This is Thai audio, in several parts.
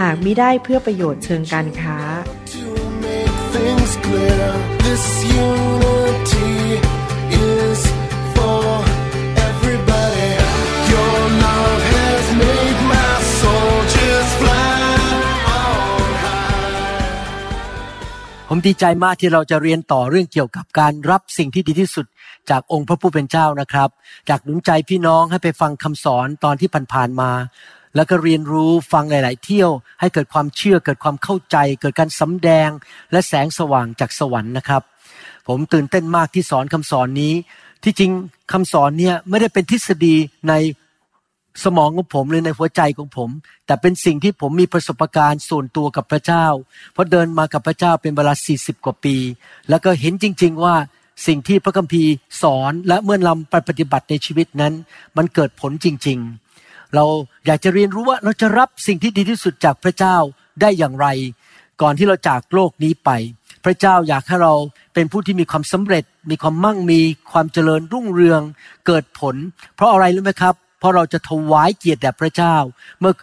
หากมิได้เพื่อประโยชน์เชิงการค้า ผมดีใจมากที่เราจะเรียนต่อเรื่องเกี่ยวกับการรับสิ่งที่ดีที่สุดจากองค์พระผู้เป็นเจ้านะครับ จากหนุนใจพี่น้องให้ไปฟังคำสอนตอนที่ผ่านๆมา แล้วก็เรียนรู้ฟังหลาย ๆ เที่ยว ให้เกิดความเชื่อเกิดความเข้าใจ เกิดการสำแดงและแสงสว่างจากสวรรค์นะครับ ผมตื่นเต้นมากที่สอนคำสอนนี้ ที่จริงคำสอนเนี่ยไม่ได้เป็นทฤษฎีในสมองของผมหรือในหัวใจของผม แต่เป็นสิ่งที่ผมมีประสบการณ์ส่วนตัวกับพระเจ้า เพราะเดินมากับพระเจ้าเป็นเวลา 40 กว่าปี แล้วก็เห็นจริง ๆ ว่าสิ่งที่พระคัมภีร์สอนและเมื่อนำไปปฏิบัติในชีวิตนั้น มันเกิดผลจริงๆ เราอยากจะเรียนรู้ว่าเราจะรับสิ่งที่ดีที่สุดจากพระเจ้าได้อย่างไร ก่อนที่เราจากโลกนี้ไป พระเจ้าอยากให้เราเป็นผู้ที่มีความสำเร็จ มีความมั่งมีความเจริญรุ่งเรืองเกิดผล เพราะอะไรรู้ไหมครับ เพราะเราจะถวายเกียรติแด่พระเจ้า เมื่อ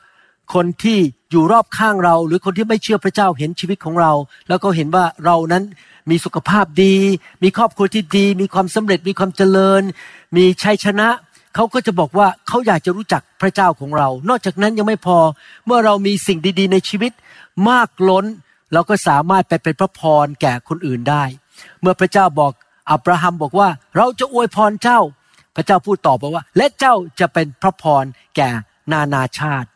คนที่อยู่รอบข้างเรา หรือคนที่ไม่เชื่อพระเจ้าเห็นชีวิตของเรา แล้วก็เห็นว่าเรานั้นมีสุขภาพดี มีครอบครัวที่ดี มีความสำเร็จมีความเจริญ มีชัยชนะ เขาก็จะบอกว่าเขาอยากจะรู้จักพระเจ้าของเรา นอกจากนั้นยังไม่พอเมื่อเรามีสิ่งดี ๆ ในชีวิตมากล้น เราก็สามารถไปเป็นพระพรแก่คนอื่นได้ เมื่อพระเจ้าบอกอับราฮัมบอกว่า เราจะอวยพรเจ้า พระเจ้าพูดตอบบอกว่า และเจ้าจะเป็นพระพรแก่นานาชาติ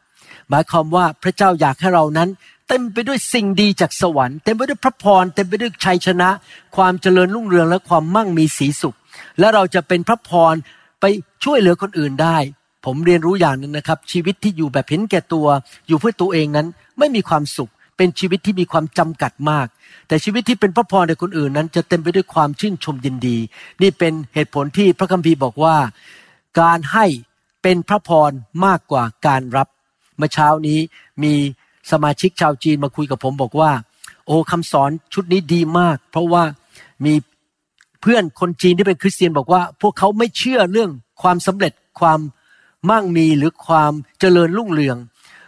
หมายความว่าพระเจ้าอยากให้เรานั้นเต็มไปด้วยสิ่งดีจากสวรรค์เต็มไปด้วยพระพรเต็มไปด้วยชัยชนะ ความเจริญรุ่งเรืองและความมั่งมีสีสุข และเราจะเป็นพระพร ไปช่วยเหลือคนอื่นได้ ผมเรียนรู้อย่างหนึงนะครับ ชีวิตที่อยู่แบบเห็นแก่ตัว อยู่เพื่อตัวเองนั้นไม่มีความสุข เป็นชีวิตที่มีความจำกัดมาก แต่ชีวิตที่เป็นพระพรในคนอื่นนั้น จะเต็มไปด้วยความชื่นชมยินดี นี่เป็นเหตุผลที่พระคัมภีร์บอกว่า การให้เป็นพระพรมากกว่าการรับเมื่อเช้านี้มีสมาชิกชาวจีนมาคุยกับผมบอกว่า โอ้คำสอนชุดนี้ดีมาก เพราะว่ามี พื่อนคนจีนที่เป็นคริสเตียนบอกว่า พวกเขาไม่เชื่อเรื่องความสำเร็จความมั่งมีหรือความเจริญรุ่งเรือง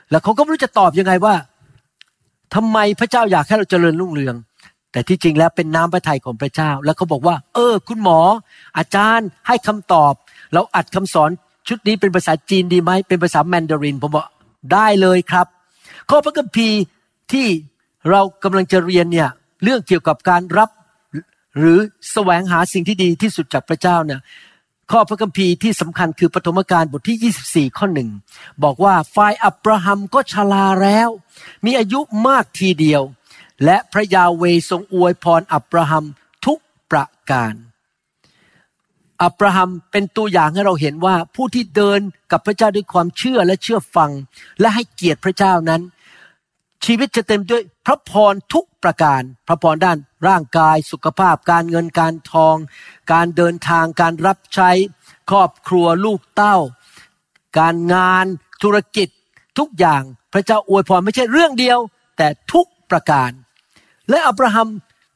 แล้วเขาก็ไม่รู้จะตอบยังไงว่าทำไมพระเจ้าอยากให้เราเจริญรุ่งเรือง แต่ที่จริงแล้วเป็นน้ำพระทัยของพระเจ้า แล้วเขาบอกว่า เออ คุณหมอ อาจารย์ให้คำตอบ เราอัดคำสอนชุดนี้เป็นภาษาจีนดีไหมเป็นภาษาแมนดารินผมบอกได้เลยครับ ข้อพระคัมภีร์ที่เรากำลังจะเรียนเนี่ยเรื่องเกี่ยวกับการรับ หรือแสวงหาสิ่งที่ดีที่สุดจากพระเจ้าเนี่ยข้อพระคัมภีร์ที่สำคัญคือปฐมกาลบทที่ 24 ข้อหนึ่งบอกว่าฝ่ายอับราฮัมก็ชราแล้ว มีอายุมากทีเดียว และพระยาเวทรงอวยพรอับราฮัมทุกประการอับราฮัมเป็นตัวอย่างให้เราเห็นว่าผู้ที่เดินกับพระเจ้าด้วยความเชื่อและเชื่อฟัง และให้เกียรติพระเจ้านั้น ชีวิตจะเต็มด้วยพระพรทุกประการ พระพรด้านร่างกาย สุขภาพ การเงินการทอง การเดินทาง การรับใช้ ครอบครัวลูกเต้า การงานธุรกิจทุกอย่างพระเจ้าอวยพรไม่ใช่เรื่องเดียว แต่ทุกประการ และอับราฮัม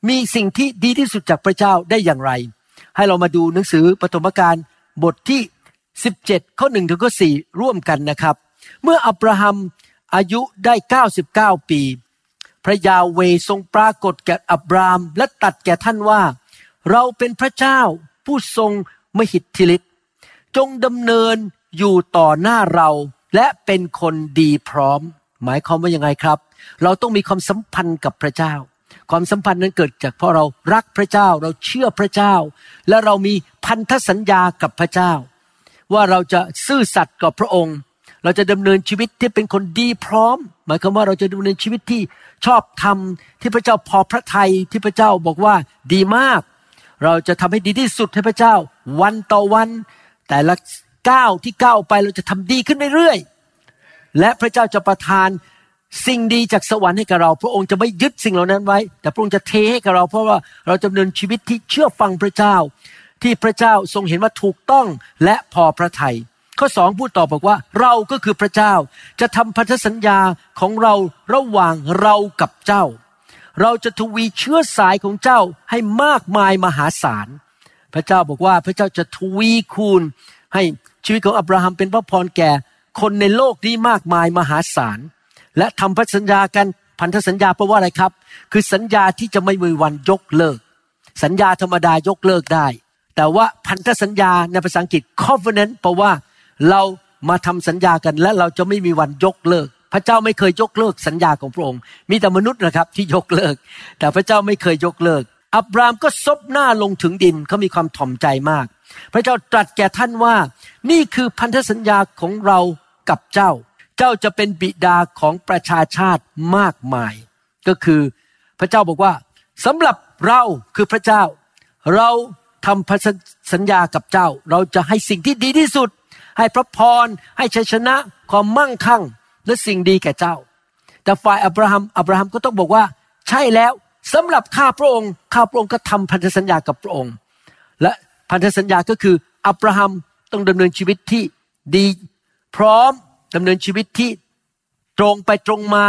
มีสิ่งที่ดีที่สุดจากพระเจ้าได้อย่างไร ให้เรามาดูหนังสือปฐมกาลบทที่ 17 ข้อ1ถึงข้อ4ร่วมกันนะครับ เมื่ออับราฮัม อายุได้ 99 ปี พระยาเวทรงปรากฏแก่อับรามและตัดแก่ท่านว่า เราเป็นพระเจ้าผู้ทรงมหิทธิฤทธิ์จงดำเนินอยู่ต่อหน้าเราและเป็นคนดีพร้อม หมายความว่ายังไงครับ เราต้องมีความสัมพันธ์กับพระเจ้า ความสัมพันธ์นั้นเกิดจากเพราะเรารักพระเจ้าเราเชื่อพระเจ้า และเรามีพันธสัญญากับพระเจ้า ว่าเราจะซื่อสัตย์กับพระองค์ เราจะดำเนินชีวิตที่เป็นคนดีพร้อม หมายความว่าเราจะดำเนินชีวิตที่ชอบทำที่พระเจ้าพอพระทัยที่พระเจ้าบอกว่าดีมาก เราจะทำให้ดีที่สุดให้พระเจ้า วันต่อวัน แต่ละก้าวที่ก้าวไปเราจะทำดีขึ้นเรื่อยๆและพระเจ้าจะประทานสิ่งดีจากสวรรค์ให้กับเรา พระองค์จะไม่ยึดสิ่งเหล่านั้นไว้ แต่พระองค์จะเทให้กับเรา เพราะว่าเราจะดำเนินชีวิตที่เชื่อฟังพระเจ้า ที่พระเจ้าทรงเห็นว่าถูกต้องและพอพระทยัย ข้อสองพูดต่อบอกว่า เราก็คือพระเจ้า จะทำพันธสัญญาของเราระหว่างเรากับเจ้า เราจะทวีเชื้อสายของเจ้าให้มากมายมหาศาล พระเจ้าบอกว่าพระเจ้าจะทวีคูณ ให้ชีวิตของอับราฮัมเป็นพระพรแก่ คนในโลกนี้มากมายมหาศาล และทำพันธสัญญากันพันธสัญญาแปลว่าอะไรครับ คือสัญญาที่จะไม่มีวันยกเลิก สัญญาธรรมดายกเลิกได้ แต่ว่าพันธสัญญาในภาษาอังกฤษ covenant แปลว่า เรามาทำสัญญากันและเราจะไม่มีวันยกเลิก พระเจ้าไม่เคยยกเลิกสัญญาของพระองค์ มีแต่มนุษย์นะครับที่ยกเลิก แต่พระเจ้าไม่เคยยกเลิก อับรามก็ซบหน้าลงถึงดินเขามีความถ่อมใจมาก พระเจ้าตรัสแก่ท่านว่า นี่คือพันธสัญญาของเรากับเจ้า เจ้าจะเป็นบิดาของประชาชาติมากมาย ก็คือพระเจ้าบอกว่าสำหรับเราคือพระเจ้า เราทำพันธสัญญากับเจ้า เราจะให้สิ่งที่ดีที่สุด ให้พระพร ให้ชัยชนะ ความมั่งคั่ง และสิ่งดีแก่เจ้า แต่ฝ่ายอับราฮัม อับราฮัมก็ต้องบอกว่า ใช่แล้วสำหรับข้าพระองค์ ข้าพระองค์ก็ทำพันธสัญญากับพระองค์ และพันธสัญญาก็คือ อับราฮัมต้องดำเนินชีวิตที่ดี พร้อมดำเนินชีวิตที่ตรงไปตรงมา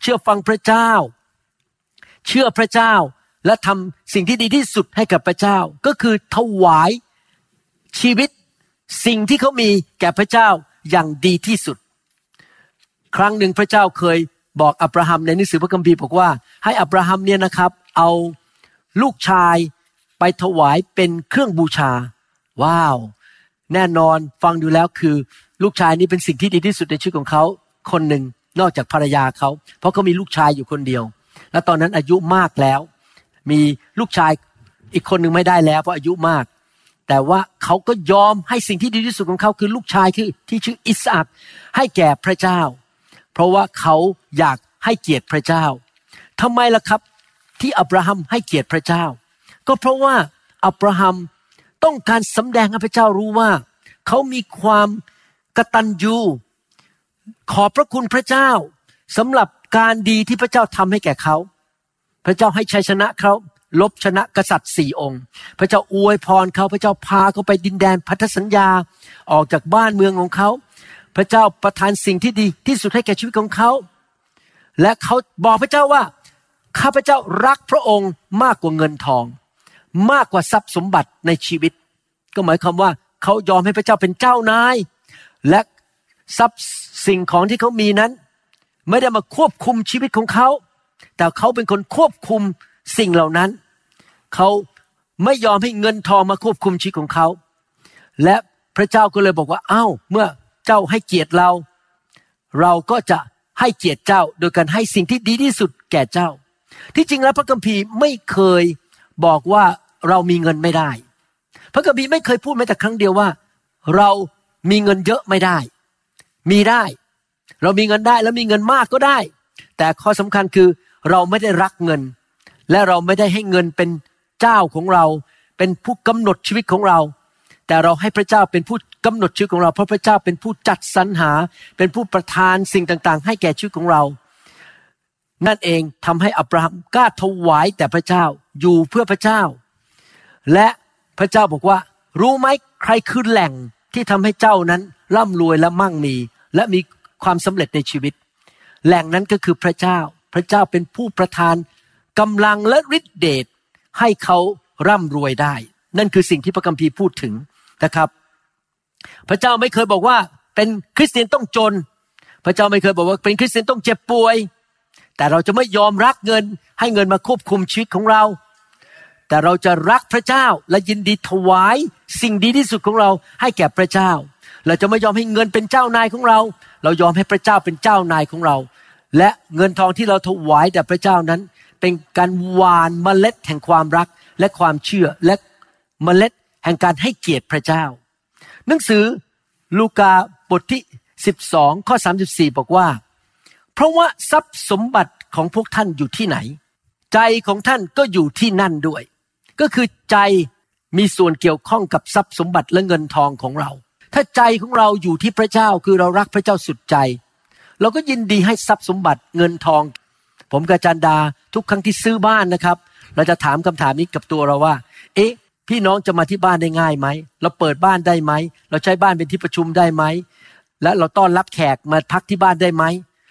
เชื่อฟังพระเจ้า เชื่อพระเจ้าและทำสิ่งที่ดีที่สุดให้กับพระเจ้า ก็คือถวายชีวิต สิ่งที่เขามีแก่พระเจ้าอย่างดีที่สุด ครั้งหนึ่งพระเจ้าเคยบอกอับราฮัมในหนังสือพระคัมภีร์บอกว่า ให้อับราฮัมเนี่ยนะครับ เอาลูกชายไปถวายเป็นเครื่องบูชา ว้าว แน่นอนฟังดูแล้วคือ ลูกชายนี้เป็นสิ่งที่ดีที่สุดในชีวิตของเขาคนหนึ่งนอกจากภรรยาเขาเพราะเขามีลูกชายอยู่คนเดียว และตอนนั้นอายุมากแล้ว มีลูกชายอีกคนหนึ่งไม่ได้แล้วเพราะอายุมาก แต่ว่าเขาก็ยอมให้สิ่งที่ดีที่สุดของเขาคือลูกชายคือที่ชื่ออิสอักให้แก่พระเจ้า เพราะว่าเขาอยากให้เกียรติพระเจ้าทำไมล่ะครับที่อับราฮัมให้เกียรติพระเจ้า ก็เพราะว่าอับราฮัมต้องการสำแดงให้พระเจ้ารู้ว่า เขามีความกตัญญูขอบพระคุณพระเจ้าสำหรับการดีที่พระเจ้าทำให้แก่เขา พระเจ้าให้ชัยชนะเขา ลบชนะกษัตริย์สี่องค์ พระเจ้าอวยพรเขาพระเจ้าพาเขาไปดินแดนพันธสัญญาออกจากบ้านเมืองของเขา พระเจ้าประทานสิ่งที่ดีที่สุดให้แก่ชีวิตของเขา และเขาบอกพระเจ้าว่าข้าพระเจ้ารักพระองค์มากกว่าเงินทอง มากกว่าทรัพย์สมบัติในชีวิต ก็หมายความว่าเขายอมให้พระเจ้าเป็นเจ้านาย และทรัพย์สิ่งของที่เขามีนั้น ไม่ได้มาควบคุมชีวิตของเขา แต่เขาเป็นคนควบคุม สิ่งเหล่านั้น เขาไม่ยอมให้เงินทองมาควบคุมชีวิตของเขา และพระเจ้าก็เลยบอกว่าอ้าวเมื่อเจ้าให้เกียรติเรา เราก็จะให้เกียรติเจ้า โดยการให้สิ่งที่ดีที่สุดแก่เจ้า ที่จริงแล้วพระคัมภีร์ไม่เคยบอกว่าเรามีเงินไม่ได้ พระคัมภีร์ไม่เคยพูดแม้แต่ครั้งเดียวว่า เรามีเงินเยอะไม่ได้ มีได้ เรามีเงินได้แล้วมีเงินมากก็ได้ แต่ข้อสำคัญคือเราไม่ได้รักเงิน และเราไม่ได้ให้เงินเป็นเจ้าของเรา เป็นผู้กำหนดชีวิตของเรา แต่เราให้พระเจ้าเป็นผู้กำหนดชีวิตของเรา เพราะพระเจ้าเป็นผู้จัดสรรหา เป็นผู้ประทานสิ่งต่างๆ ให้แก่ชีวิตของเรา นั่นเองทำให้อับราฮัมกล้าถวายแต่พระเจ้าอยู่เพื่อพระเจ้า และพระเจ้าบอกว่า รู้ไหมใครคือแหล่งที่ทำให้เจ้านั้นร่ำรวยและมั่งมี และมีความสำเร็จในชีวิต แหล่งนั้นก็คือพระเจ้า พระเจ้าเป็นผู้ประทาน กำลังและฤทธิเดชให้เขาร่ำรวยได้ นั่นคือสิ่งที่พระคัมภีร์พูดถึงนะครับ พระเจ้าไม่เคยบอกว่าเป็นคริสเตียนต้องจน พระเจ้าไม่เคยบอกว่าเป็นคริสเตียนต้องเจ็บป่วย แต่เราจะไม่ยอมรักเงิน ให้เงินมาควบคุมชีวิตของเรา แต่เราจะรักพระเจ้าและยินดีถวายสิ่งดีที่สุดของเราให้แก่พระเจ้า เราจะไม่ยอมให้เงินเป็นเจ้านายของเรา เรายอมให้พระเจ้าเป็นเจ้านายของเรา และเงินทองที่เราถวายแด่พระเจ้านั้น เป็นการหวานเมล็ดแห่งความรักและความเชื่อและเมล็ดแห่งการให้เกียรติพระเจ้า หนังสือลูกาบทที่ 12 ข้อ 34 บอกว่า เพราะว่าทรัพย์สมบัติของพวกท่านอยู่ที่ไหน ใจของท่านก็อยู่ที่นั่นด้วย ก็คือใจมีส่วนเกี่ยวข้องกับทรัพย์สมบัติและเงินทองของเรา ถ้าใจของเราอยู่ที่พระเจ้าคือเรารักพระเจ้าสุดใจ เราก็ยินดีให้ทรัพย์สมบัติเงินทอง ผมกับจันดาทุกครั้งที่ซื้อบ้านนะครับ เราจะถามคำถามนี้กับตัวเราว่า เอ๊ะ พี่น้องจะมาที่บ้านได้ง่ายไหม เราเปิดบ้านได้ไหม เราใช้บ้านเป็นที่ประชุมได้ไหม และเราต้อนรับแขกมาพักที่บ้านได้ไหม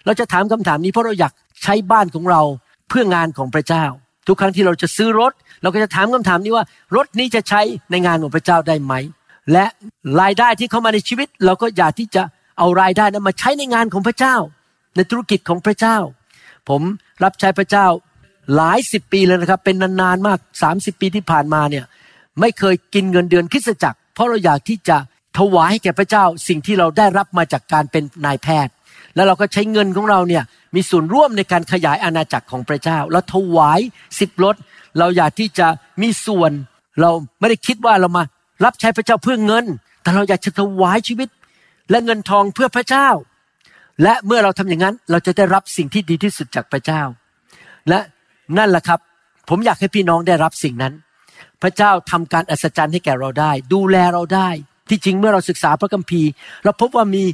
เราจะถามคำถามนี้เพราะเราอยากใช้บ้านของเราเพื่องานของพระเจ้า ทุกครั้งที่เราจะซื้อรถ เราก็จะถามคำถามนี้ว่ารถนี้จะใช้ในงานของพระเจ้าได้ไหม และรายได้ที่เข้ามาในชีวิต เราก็อยากที่จะเอารายได้นั้นมาใช้ในงานของพระเจ้า ในธุรกิจของพระเจ้า ผมรับใช้พระเจ้าหลายสิบปีเลยนะครับ เป็นนานๆมากสามสิบปีที่ผ่านมาเนี่ยไม่เคยกินเงินเดือนคริสตจักร เพราะเราอยากที่จะถวายให้แก่พระเจ้าสิ่งที่เราได้รับมาจากการเป็นนายแพทย์ แล้วเราก็ใช้เงินของเราเนี่ยมีส่วนร่วมในการขยายอาณาจักรของพระเจ้า เราถวายสิบรถเราอยากที่จะมีส่วนเราไม่ได้คิดว่าเรามารับใช้พระเจ้าเพื่อเงิน แต่เราอยากจะถวายชีวิต และเงินทองเพื่อพระเจ้า และเมื่อเราทำอย่างนั้นเราจะได้รับสิ่งที่ดีที่สุดจากพระเจ้า และนั่นแหละครับ ผมอยากให้พี่น้องได้รับสิ่งนั้น พระเจ้าทำการอัศจรรย์ให้แก่เราได้ ดูแลเราได้ ที่จริงเมื่อเราศึกษาพระคัมภีร์ เราพบว่ามี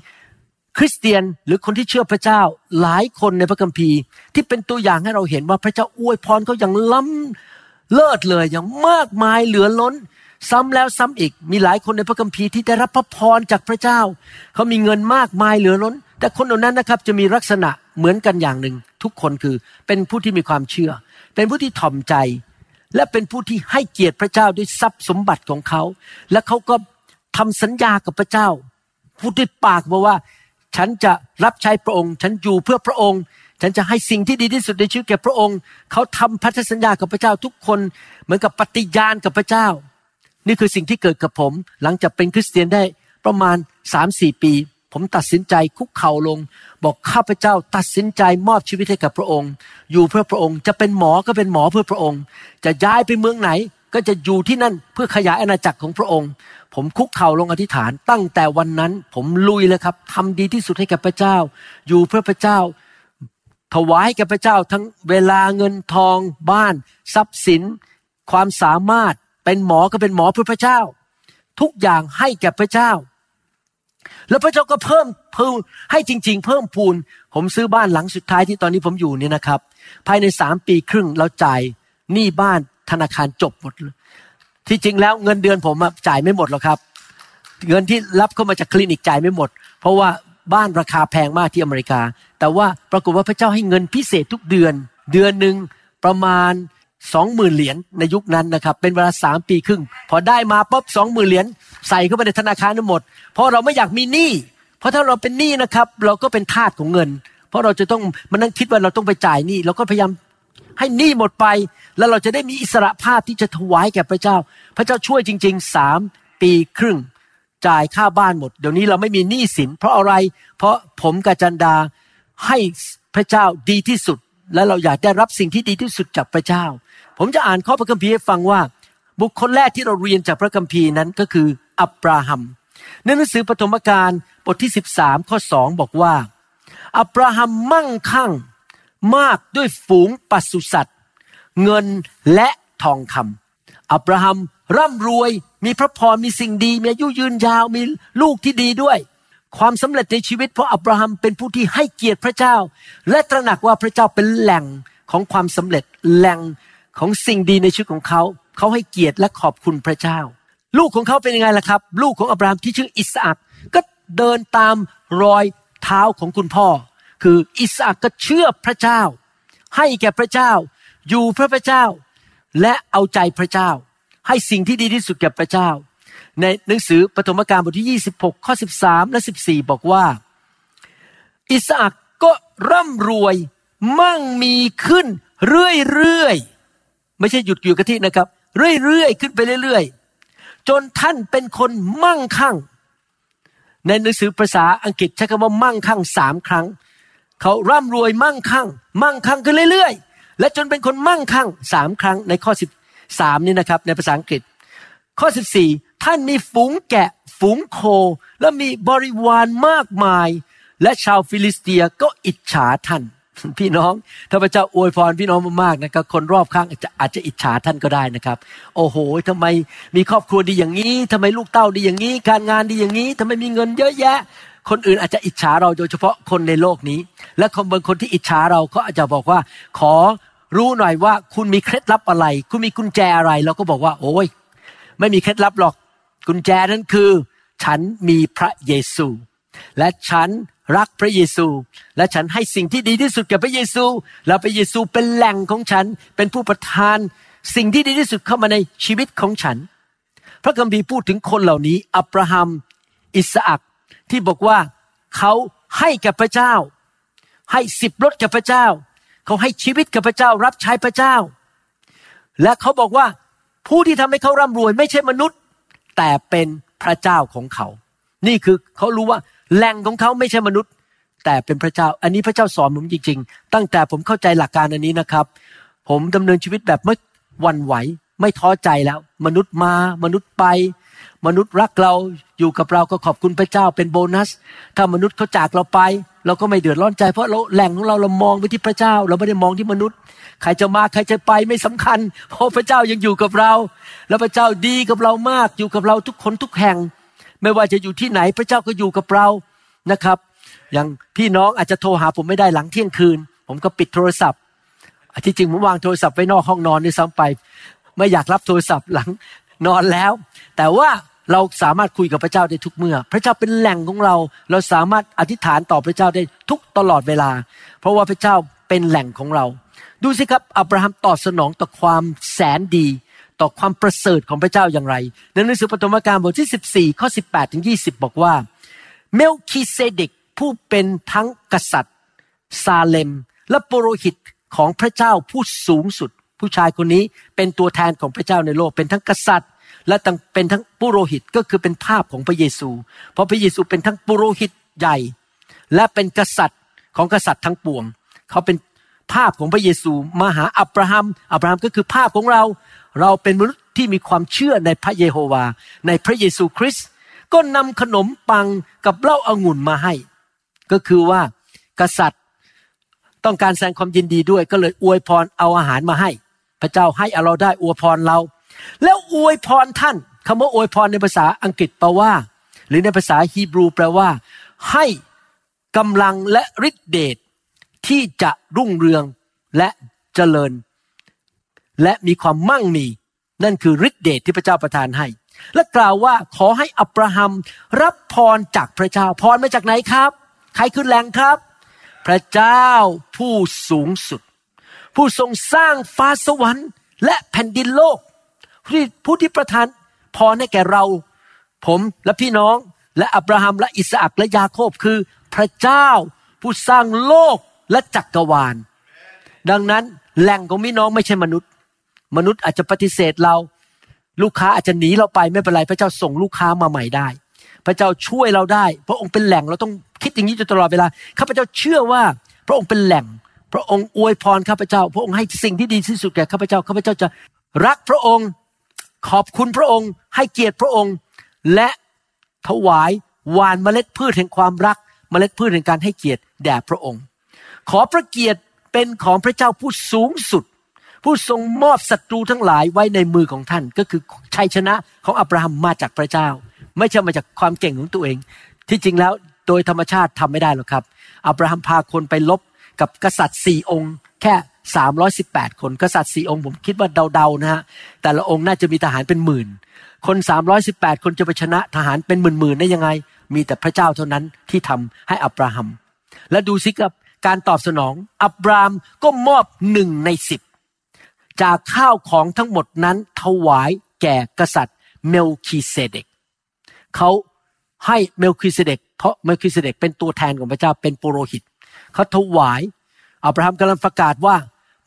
คริสเตียนหรือคนที่เชื่อพระเจ้าหลายคนในพระคัมภีร์ ที่เป็นตัวอย่างให้เราเห็นว่าพระเจ้าอวยพรเขาอย่างล้ำเลิศเลยอย่างมากมายเหลือล้น ซ้ำแล้วซ้ำอีกมีหลายคนในพระคัมภีร์ที่ได้รับพระพรจากพระเจ้า เขามีเงินมากมายเหลือล้น แต่คนเหล่านั้นนะครับจะมีลักษณะเหมือนกันอย่างหนึ่งทุกคนคือเป็นผู้ที่มีความเชื่อ เป็นผู้ที่ถ่อมใจ และเป็นผู้ที่ให้เกียรติพระเจ้าด้วยทรัพย์สมบัติของเขา และเขาก็ทำสัญญากับพระเจ้า พูดด้วยปากบอกว่า ฉันจะรับใช้พระองค์ ฉันอยู่เพื่อพระองค์ ฉันจะให้สิ่งที่ดีที่สุดในชีวิตแก่พระองค์ เขาทำพันธสัญญากับพระเจ้าทุกคนเหมือนกับปฏิญาณกับพระเจ้า นี่คือสิ่งที่เกิดกับผม หลังจากเป็นคริสเตียนได้ประมาณสามสี่ปี ผมตัดสินใจคุกเข่าลง บอกข้าพเจ้าตัดสินใจมอบชีวิตให้กับพระองค์ อยู่เพื่อพระองค์จะเป็นหมอก็เป็นหมอเพื่อพระองค์ จะย้ายไปเมืองไหนก็จะอยู่ที่นั่นเพื่อขยายอาณาจักรของพระองค์ ผมคุกเข่าลงอธิษฐาน ตั้งแต่วันนั้นผมลุยเลยครับทำดีที่สุดให้กับพระเจ้า อยู่เพื่อพระเจ้า ถวายให้แก่พระเจ้าทั้งเวลาเงินทอง บ้าน ทรัพย์สิน ความสามารถเป็นหมอก็เป็นหมอเพื่อพระเจ้า ทุกอย่างให้แก่พระเจ้า แล้วพระเจ้าก็เพิ่มเพิ่มให้จริง ๆ เพิ่มพูน ผมซื้อบ้านหลังสุดท้ายที่ตอนนี้ผมอยู่เนี่ยนะครับ ภายในสามปีครึ่งเราจ่ายหนี้บ้านธนาคารจบหมดเลยที่จริงแล้วเงินเดือนผมจ่ายไม่หมดหรอกครับ เงินที่รับเข้ามาจากคลินิกจ่ายไม่หมด เพราะว่าบ้านราคาแพงมากที่อเมริกา แต่ว่าปรากฏว่าพระเจ้าให้เงินพิเศษทุกเดือน เดือนหนึ่งประมาณ สองหมื่นเหรียญในยุคนั้นนะครับ เป็นเวลาสามปีครึ่ง พอได้มาปุ๊บสองหมื่นเหรียญใส่เข้าไปในธนาคารทั้งหมด เพราะเราไม่อยากมีหนี้เพราะถ้าเราเป็นหนี้นะครับ เราก็เป็นทาสของเงิน เพราะเราจะต้องมานั่งคิดว่าเราต้องไปจ่ายหนี้เราก็พยายามให้หนี้หมดไป แล้วเราจะได้มีอิสระภาพที่จะถวายแก่พระเจ้า พระเจ้าช่วยจริงๆสามปีครึ่ง จ่ายค่าบ้านหมด เดี๋ยวนี้เราไม่มีหนี้สิน เพราะอะไร เพราะผมกับจันดาให้พระเจ้าดีที่สุด และเราอยากได้รับสิ่งที่ดีที่สุดจากพระเจ้า ผมจะอ่านข้อพระคัมภีร์ให้ฟังว่า บุคคลแรกที่เราเรียนจากพระคัมภีร์นั้นก็คืออับราฮัมในหนังสือปฐมกาลบทที่ 13 ข้อ 2 บอกว่า อับราฮัมมั่งคั่งมากด้วยฝูงปศุสัตว์ เงินและทองคำอับราฮัมร่ำรวยมีพระพรมีสิ่งดี มีอายุยืนยาวมีลูกที่ดีด้วย ความสำเร็จในชีวิตเพราะอับราฮัมเป็นผู้ที่ให้เกียรติพระเจ้า และตระหนักว่าพระเจ้าเป็นแหล่งของความสำเร็จแหล่งของสิ่งดีในชีวิตของเขา เขาให้เกียรติและขอบคุณพระเจ้า ลูกของเขาเป็นยังไงล่ะครับ ลูกของอับราฮัมที่ชื่ออิสอักก็เดินตามรอยเท้าของคุณพ่อ คืออิสอักก็เชื่อพระเจ้า ให้แก่พระเจ้า อยู่เพื่อพระเจ้า และเอาใจพระเจ้า ให้สิ่งที่ดีที่สุดแก่พระเจ้า ในหนังสือปฐมกาลบทที่ 26 ข้อ 13 และ 14 บอกว่า อิสอักก็ร่ำรวยมั่งมีขึ้นเรื่อยๆ ไม่ใช่หยุดอยู่กับที่นะครับ เรื่อยๆ ขึ้นไปเรื่อยๆ จนท่านเป็นคนมั่งคั่ง ในหนังสือภาษาอังกฤษใช้คำว่ามั่งคั่งสามครั้ง เขาร่ำรวยมั่งคั่ง มั่งคั่งขึ้นเรื่อยๆ และจนเป็นคนมั่งคั่งสามครั้งในข้อสิบสามนี่นะครับ ในภาษาอังกฤษ ข้อสิบสี่ ท่านมีฝูงแกะฝูงโค และมีบริวารมากมาย และชาวฟิลิสเตียก็อิจฉาท่าน พี่น้องถ้าพระเจ้าอวยพรพี่น้องมากๆนะครับคนรอบข้างอาจจะอาจจะอิจฉาท่านก็ได้นะครับ โอ้โหทำไมมีครอบครัวดีอย่างนี้ทำไมลูกเต้าดีอย่างนี้ การงานดีอย่างนี้ทำไมมีเงินเยอะแยะ คนอื่นอาจจะอิจฉาเราโดยเฉพาะคนในโลกนี้ และคนบางคนที่อิจฉาเราก็อาจจะบอกว่า ขอรู้หน่อยว่าคุณมีเคล็ดลับอะไร คุณมีกุญแจอะไร เราก็บอกว่า โอ้ย ไม่มีเคล็ดลับหรอก กุญแจนั้นคือ ฉันมีพระเยซู และฉันรักพระเยซู และฉันให้สิ่งที่ดีที่สุดกับพระเยซู แล้วพระเยซูเป็นแหล่งของฉัน เป็นผู้ประทานสิ่งที่ดีที่สุดเข้ามาในชีวิตของฉัน พระคัมภีร์พูดถึงคนเหล่านี้ อับราฮัม อิสอักที่บอกว่าเขาให้กับพระเจ้า ให้สิบรถกับพระเจ้า เขาให้ชีวิตกับพระเจ้า รับใช้พระเจ้า และเขาบอกว่าผู้ที่ทำให้เขาร่ำรวย ไม่ใช่มนุษย์ แต่เป็นพระเจ้าของเขา นี่คือเขารู้ว่าแหล่งของเขาไม่ใช่มนุษย์ แต่เป็นพระเจ้า อันนี้พระเจ้าสอนผมจริง ๆ ตั้งแต่ผมเข้าใจหลักการอันนี้นะครับ ผมดำเนินชีวิตแบบไม่วันไหว ไม่ท้อใจแล้ว มนุษย์มามนุษย์ไป มนุษย์รักเราอยู่กับเราก็ขอบคุณพระเจ้าเป็นโบนัส ถ้ามนุษย์เขาจากเราไป เราก็ไม่เดือดร้อนใจ เพราะเราแหล่งของเราเรามองไปที่พระเจ้า เราไม่ได้มองที่มนุษย์ ใครจะมาใครจะไปไม่สำคัญ เพราะพระเจ้ายังอยู่กับเรา แล้วพระเจ้าดีกับเรามากอยู่กับเราทุกคนทุกแห่ง ไม่ว่าจะอยู่ที่ไหนพระเจ้าก็อยู่กับเรานะครับ อย่างพี่น้องอาจจะโทรหาผมไม่ได้หลังเที่ยงคืน ผมก็ปิดโทรศัพท์ที่จริงผมวางโทรศัพท์ไว้นอกห้องนอนด้วยซ้ำไป ไม่อยากรับโทรศัพท์หลังนอนแล้ว แต่ว่า เราสามารถคุยกับพระเจ้าได้ทุกเมื่อ พระเจ้าเป็นแหล่งของเรา เราสามารถอธิษฐานต่อพระเจ้าได้ทุกตลอดเวลา เพราะว่าพระเจ้าเป็นแหล่งของเรา ดูสิครับอับราฮัมตอบสนองต่อความแสนดี ต่อความประเสริฐของพระเจ้าอย่างไรในหนังสือปฐมกาลบทที่ 14ข้อ18ถึง20 บอกว่า เมลคีเซเดกผู้เป็นทั้งกษัตริย์ ซาเลม และปุโรหิตของพระเจ้าผู้สูงสุด ผู้ชายคนนี้เป็นตัวแทนของพระเจ้าในโลกเป็นทั้งกษัตริย์ และเป็นทั้งปุโรหิตก็คือเป็นภาพของพระเยซู เพราะพระเยซูเป็นทั้งปุโรหิตใหญ่ และเป็นกษัตริย์ของกษัตริย์ทั้งปวง เขาเป็นภาพของพระเยซูมาหาอับราฮัม อับราฮัมก็คือภาพของเรา เราเป็นมนุษย์ที่มีความเชื่อในพระเยโฮวา ในพระเยซูคริสต์ก็นำขนมปังกับเหล้าอางุ่นมาให้ ก็คือว่ากษัตริย์ต้องการแสดงความยินดีด้วย ก็เลยอวยพรเอาอาหารมาให้ พระเจ้าให้เราได้อวยพรเรา แล้วอวยพรท่านคำว่าอวยพรในภาษาอังกฤษแปลว่า หรือในภาษาฮีบรูแปลว่า ให้กำลังและฤทธิเดชที่จะรุ่งเรืองและเจริญ และมีความมั่งมี นั่นคือฤทธิเดชที่พระเจ้าประทานให้ และกล่าวว่าขอให้อับราฮัมรับพรจากพระเจ้าพรมาจากไหนครับ ใครคือแหล่งครับ พระเจ้าผู้สูงสุด ผู้ทรงสร้างฟ้าสวรรค์ และแผ่นดินโลก ผู้ที่ประทานพรให้แก่เรา ผมและพี่น้องและอับราฮัมและอิสอักและยาโคบคือพระเจ้าผู้สร้างโลกและจักรวาล ดังนั้นแหล่งของพี่น้องไม่ใช่มนุษย์ มนุษย์อาจจะปฏิเสธเรา ลูกค้าอาจจะหนีเราไปไม่เป็นไรพระเจ้าส่งลูกค้ามาใหม่ได้ พระเจ้าช่วยเราได้พระองค์เป็นแหล่งเราต้องคิดอย่างนี้อยู่ตลอดเวลาข้าพเจ้าเชื่อว่าพระองค์เป็นแหล่ง พระองค์อวยพรข้าพเจ้า พระองค์ให้สิ่งที่ดีที่สุดแก่ข้าพเจ้าข้าพเจ้าจะรักพระองค์ ขอบคุณพระองค์ ให้เกียรติพระองค์ และถวายหวานเมล็ดพืชแห่งความรัก เมล็ดพืชแห่งการให้เกียรติแด่พระองค์ ขอพระเกียรติเป็นของพระเจ้าผู้สูงสุด ผู้ทรงมอบศัตรูทั้งหลายไว้ในมือของท่าน ก็คือชัยชนะของอับราฮัมมาจากพระเจ้า ไม่ใช่มาจากความเก่งของตัวเอง ที่จริงแล้วโดยธรรมชาติทำไม่ได้หรอกครับ อับราฮัมพาคนไปลบกับกษัตริย์สี่องค์ แค่ สามร้อยสิบแปดคนกษัตริย์สี่องค์ผมคิดว่าเดาๆนะฮะแต่ละองค์น่าจะมีทหารเป็นหมื่น คนสามร้อยสิบแปดคนจะไปชนะทหารเป็นหมื่นๆได้ยังไง มีแต่พระเจ้าเท่านั้นที่ทำให้อับราฮัม และดูสิครับการตอบสนอง อับรามก็มอบหนึ่งในสิบจากข้าวของทั้งหมดนั้นถวายแก่กษัตริย์เมลคีเซเดกเขาให้เมลคีเซเดกเพราะเมลคีเซเดกเป็นตัวแทนของพระเจ้าเป็นปุโรหิตเขาถวายอับราฮัมกำลังประกาศว่า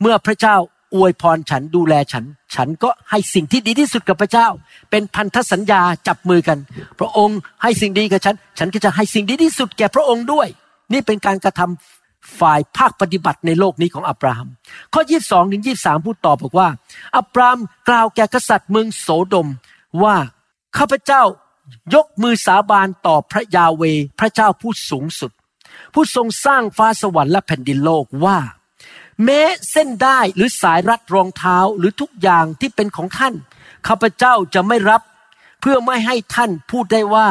เมื่อพระเจ้าอวยพรฉันดูแลฉัน ฉันก็ให้สิ่งที่ดีที่สุดกับพระเจ้า เป็นพันธสัญญาจับมือกัน พระองค์ให้สิ่งดีกับฉัน ฉันก็จะให้สิ่งดีที่สุดแก่พระองค์ด้วย นี่เป็นการกระทำฝ่ายภาคปฏิบัติในโลกนี้ของอับราฮัม ข้อ 22ถึง23 พูดต่อบอกว่า อับรามกล่าวแก่กษัตริย์เมืองโสดมว่าข้าพเจ้ายกมือสาบานต่อพระยาเว พระเจ้าผู้สูงสุด ผู้ทรงสร้างฟ้าสวรรค์และแผ่นดินโลกว่า แม้เส้นได้หรือสายรัดรองเท้าหรือทุกอย่างที่เป็นของท่านข้าพเจ้าจะไม่รับเพื่อไม่ให้ท่านพูดได้ว่า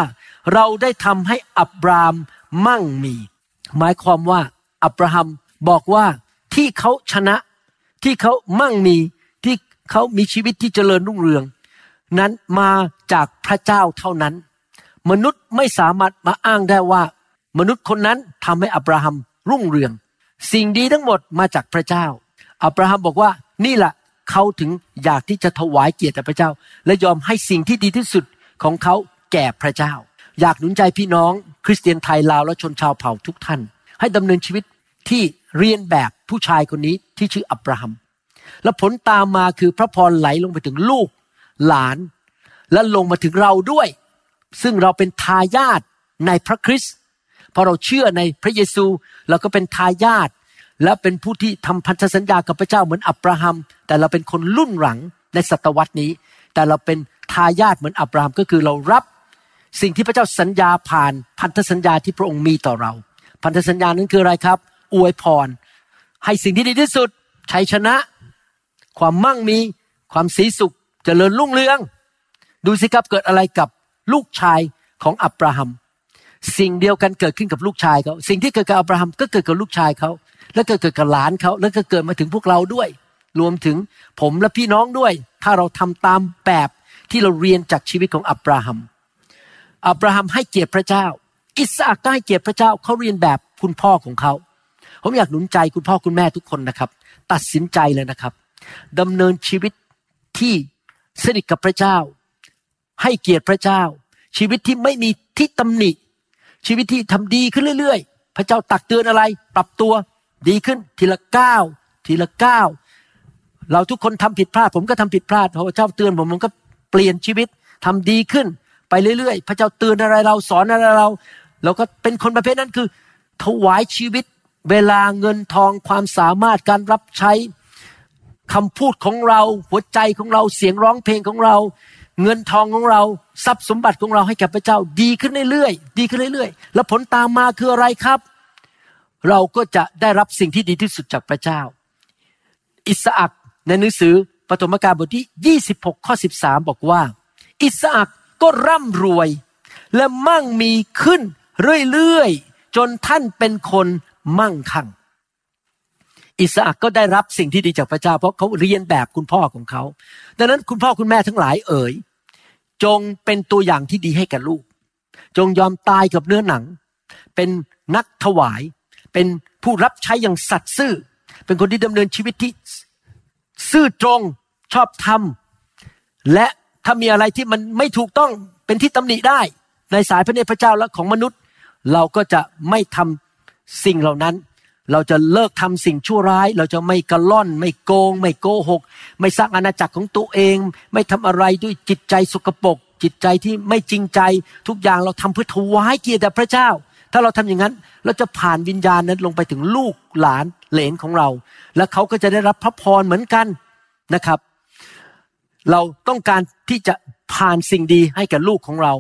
เราได้ทำให้อับรามมั่งมี หมายความว่าอับราฮัมบอกว่าที่เขาชนะ ที่เขามั่งมีที่เขามีชีวิตที่เจริญรุ่งเรือง นั้นมาจากพระเจ้าเท่านั้น มนุษย์ไม่สามารถมาอ้างได้ว่า มนุษย์คนนั้นทำให้อับราฮัมรุ่งเรือง สิ่งดีทั้งหมดมาจากพระเจ้า อับราฮัมบอกว่านี่แหละเขาถึงอยากที่จะถวายเกียรติแด่พระเจ้า และยอมให้สิ่งที่ดีที่สุดของเขาแก่พระเจ้า อยากหนุนใจพี่น้อง คริสเตียนไทยลาวและชนชาวเผ่าทุกท่าน ให้ดำเนินชีวิตที่เรียนแบบผู้ชายคนนี้ที่ชื่ออับราฮัม และผลตามมาคือพระพรไหลลงไปถึงลูกหลาน และลงมาถึงเราด้วย ซึ่งเราเป็นทายาทในพระคริสต์ พอเราเชื่อในพระเยซูเราก็เป็นทายาทและเป็นผู้ที่ทำพันธสัญญากับพระเจ้าเหมือนอับราฮัม แต่เราเป็นคนรุ่นหลังในศตวรรษนี้ แต่เราเป็นทายาทเหมือนอับราฮัมก็คือเรารับสิ่งที่พระเจ้าสัญญาผ่านพันธสัญญาที่พระองค์มีต่อเรา พันธสัญญานั้นคืออะไรครับ อวยพร ให้สิ่งที่ดีที่สุดชัยชนะ ความมั่งมีความสีสุขจเจริญรุ่งเรือง ดูสิครับเกิดอะไรกับลูกชายของอับราฮัม สิ่งเดียวกันเกิดขึ้นกับลูกชายเขาสิ่งที่เกิดกับอับราฮัมก็เกิดกับลูกชายเขาแล้วก็เกิดกับหลานเขาแล้วก็เกิดมาถึงพวกเราด้วย รวมถึงผมและพี่น้องด้วย ถ้าเราทำตามแบบที่เราเรียนจากชีวิตของอับราฮัมอับราฮัมให้เกียรติพระเจ้า อิสอักก็ให้เกียรติพระเจ้าเขาเรียนแบบคุณพ่อของเขา ผมอยากหนุนใจคุณพ่อคุณแม่ทุกคนนะครับ ตัดสินใจเลยนะครับดำเนินชีวิตที่สนิทกับพระเจ้า ให้เกียรติพระเจ้า ชีวิตที่ไม่มีที่ตำหนิ ชีวิตที่ทำดีขึ้นเรื่อย ๆ พระเจ้าตักเตือนอะไร ปรับตัวดีขึ้นทีละก้าวทีละก้าวเราทุกคนทำผิดพลาด ผมก็ทำผิดพลาดพระเจ้าเตือนผมผมก็เปลี่ยนชีวิตทำดีขึ้น ไปเรื่อยๆ พระเจ้าเตือนอะไรเราสอนอะไรเราเราก็เป็นคนประเภทนั้นคือ ถวายชีวิต เวลาเงินทองความสามารถการรับใช้คำพูดของเราหัวใจของเราเสียงร้องเพลงของเรา เงินทองของเราทรัพย์สมบัติของเราให้แก่พระเจ้าดีขึ้นเรื่อยๆดีขึ้นเรื่อยๆ แล้วผลตามมาคืออะไรครับ เราก็จะได้รับสิ่งที่ดีที่สุดจากพระเจ้า อิสอักในหนังสือปฐมกาลบทที่ 26 ข้อ 13 บอกว่า อิสอักก็ร่ำรวยและมั่งมีขึ้นเรื่อยๆ จนท่านเป็นคนมั่งคั่ง อิสอักก็ได้รับสิ่งที่ดีจากพระเจ้า เพราะเขาเรียนแบบคุณพ่อของเขา ดังนั้นคุณพ่อคุณแม่ทั้งหลายเอ๋ย จงเป็นตัวอย่างที่ดีให้กับลูก จงยอมตายกับเนื้อหนัง เป็นนักถวาย เป็นผู้รับใช้อย่างสัตย์ซื่อ เป็นคนที่ดำเนินชีวิตที่ซื่อตรงชอบธรรม และถ้ามีอะไรที่มันไม่ถูกต้องเป็นที่ตำหนิได้ ในสายพระเนตรพระเจ้าและของมนุษย์ เราก็จะไม่ทำสิ่งเหล่านั้น เราจะเลิกทำสิ่งชั่วร้าย เราจะไม่กระล่อน ไม่โกง ไม่โกหก ไม่สร้างอาณาจักรของตัวเอง ไม่ทำอะไรด้วยจิตใจสกปรกจิตใจที่ไม่จริงใจ ทุกอย่างเราทำเพื่อถวายเกียรติแด่พระเจ้า ถ้าเราทำอย่างนั้น เราจะผ่านวิญญาณนั้นลงไปถึงลูกหลานเหลนของเรา และเขาก็จะได้รับพระพรเหมือนกันนะครับ เราต้องการที่จะผ่านสิ่งดีให้กับลูกของเรา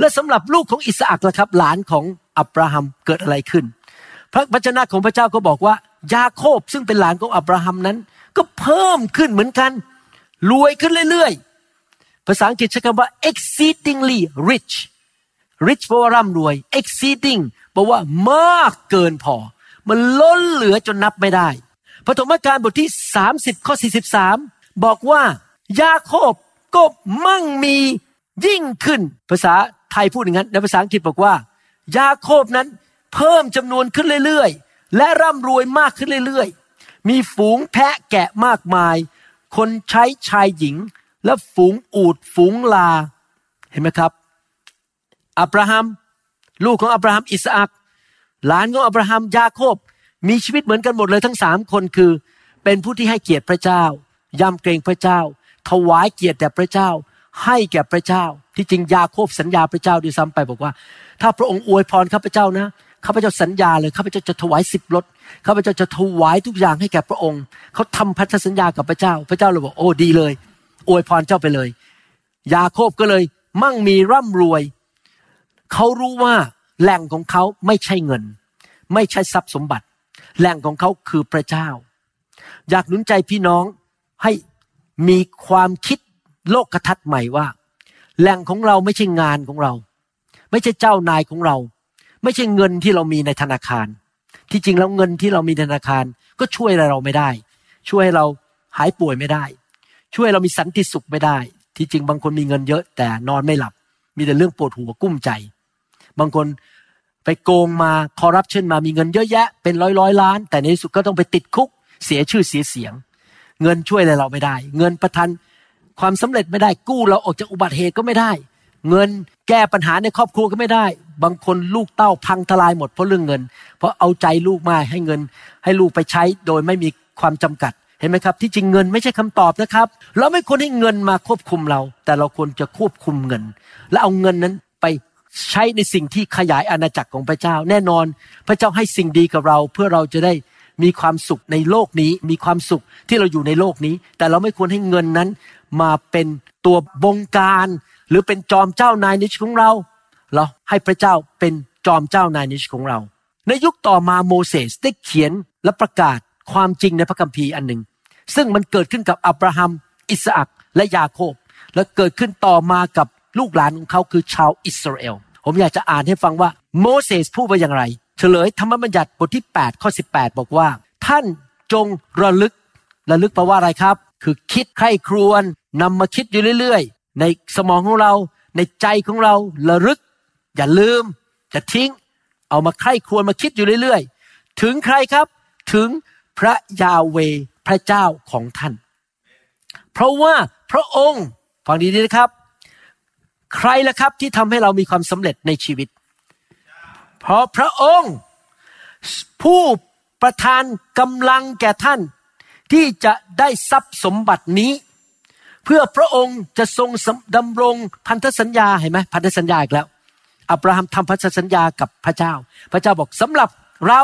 และสำหรับลูกของอิสอักนะครับ หลานของอับราฮัมเกิดอะไรขึ้น พระวจนะของพระเจ้าก็บอกว่า ยาโคบซึ่งเป็นหลานของอับราฮัมนั้น ก็เพิ่มขึ้นเหมือนกัน รวยขึ้นเรื่อยๆ ภาษาอังกฤษใช้คำว่า exceedingly rich rich แปลว่าร่ำรวย exceeding แปลว่ามากเกินพอ มันล้นเหลือจนนับไม่ได้ปฐมกาลบทที่ 30 ข้อ 43 บอกว่ายาโคบก็มั่งมียิ่งขึ้น ภาษาไทยพูดอย่างนั้นในภาษาอังกฤษบอกว่า ยาโคบนั้น เพิ่มจำนวนขึ้นเรื่อยๆ และร่ำรวยมากขึ้นเรื่อยๆ มีฝูงแพะแกะมากมาย คนใช้ชายหญิง และฝูงอูดฝูงลา เห็นไหมครับ อับราฮัม ลูกของอับราฮัมอิสอักหลานของอับราฮัมยาโคบ มีชีวิตเหมือนกันหมดเลยทั้งสามคนคือ เป็นผู้ที่ให้เกียรติพระเจ้ายำเกรงพระเจ้า ถวายเกียรติแด่พระเจ้า ให้แก่พระเจ้า ที่จริงยาโคบสัญญาพระเจ้าด้วยซ้ำไปบอกว่า ถ้าพระองค์อวยพรข้าพเจ้านะ ข้าพเจ้าสัญญาเลยข้าพเจ้าจะถวายสิบรถข้าพเจ้าจะถวายทุกอย่างให้แก่พระองค์เขาทำพันธสัญญากับพระเจ้า พระเจ้าเลยบอกโอ้ดีเลยอวยพรเจ้าไปเลย ยาโคบก็เลย มั่งมีร่ำรวยเขารู้ว่าแหล่งของเขาไม่ใช่เงิน ไม่ใช่ทรัพย์สมบัติ แหล่งของเขาคือพระเจ้า อยากหนุนใจพี่น้องให้มีความคิดโลกกระทัดใหม่ว่า แหล่งของเราไม่ใช่งานของเรา ไม่ใช่เจ้านายของเรา ไม่ใช่เงินที่เรามีในธนาคาร ที่จริงแล้วเงินที่เรามีธนาคารก็ช่วยอะไรเราไม่ได้ ช่วยให้เราหายป่วยไม่ได้ ช่วยเรามีสันติสุขไม่ได้ ที่จริงบางคนมีเงินเยอะ แต่นอนไม่หลับ มีแต่เรื่องปวดหัวกุ้มใจ บางคนไปโกงมาคอร์รัปชันมามีเงินเยอะแยะ เป็นร้อยร้อยล้าน แต่ในที่สุดก็ต้องไปติดคุก เสียชื่อเสียเสียง เงินช่วยอะไรเราไม่ได้ เงินประทันความสำเร็จไม่ได้กู้เราออกจากอุบัติเหตุก็ไม่ได้ เงินแก้ปัญหาในครอบครัวก็ไม่ได้ บางคนลูกเต้าพังทลายหมดเพราะเรื่องเงิน เพราะเอาใจลูกมาให้เงิน ให้ลูกไปใช้โดยไม่มีความจำกัดเห็นไหมครับ ที่จริงเงินไม่ใช่คำตอบนะครับ เราไม่ควรให้เงินมาควบคุมเรา แต่เราควรจะควบคุมเงิน และเอาเงินนั้นไปใช้ในสิ่งที่ขยายอาณาจักรของพระเจ้า แน่นอน พระเจ้าให้สิ่งดีกับเรา เพื่อเราจะได้มีความสุขในโลกนี้ มีความสุขที่เราอยู่ในโลกนี้ แต่เราไม่ควรให้เงินนั้นมาเป็นตัวบงการ หรือเป็นจอมเจ้านายในชีวิตของเรา เราให้พระเจ้าเป็นจอมเจ้านายในชีวิตของเรา ในยุคต่อมาโมเสสได้เขียนและประกาศความจริงในพระคัมภีร์อันหนึ่ง ซึ่งมันเกิดขึ้นกับอับราฮัม อิสอักและยาโคบ และเกิดขึ้นต่อมากับลูกหลานของเขาคือชาวอิสราเอล ผมอยากจะอ่านให้ฟังว่าโมเสสพูดว่าอย่างไร เฉลยธรรมบัญญัติบทที่ 8 ข้อ 18 บอกว่า ท่านจงระลึก ระลึกแปลว่าอะไรครับ คือคิดใครครวญนำมาคิดอยู่เรื่อย ในสมองของเรา ในใจของเราระลึก อย่าลืมอย่าทิ้ง เอามาใคร่ครวญมาคิดอยู่เรื่อยๆ ถึงใครครับ ถึงพระยาเวพระเจ้าของท่าน เพราะว่าพระองค์ฟังดีๆนะครับ ใครล่ะครับที่ทำให้เรามีความสำเร็จในชีวิต เพราะพระองค์ผู้ประทานกำลังแก่ท่าน ที่จะได้ทรัพย์สมบัตินี้ พื่อพระองค์จะทรงดำรงพันธสัญญาเห็นไหมพันธสัญญาอีกแล้ว อับราฮัมทำพันธสัญญากับพระเจ้า พระเจ้าบอกสำหรับเรา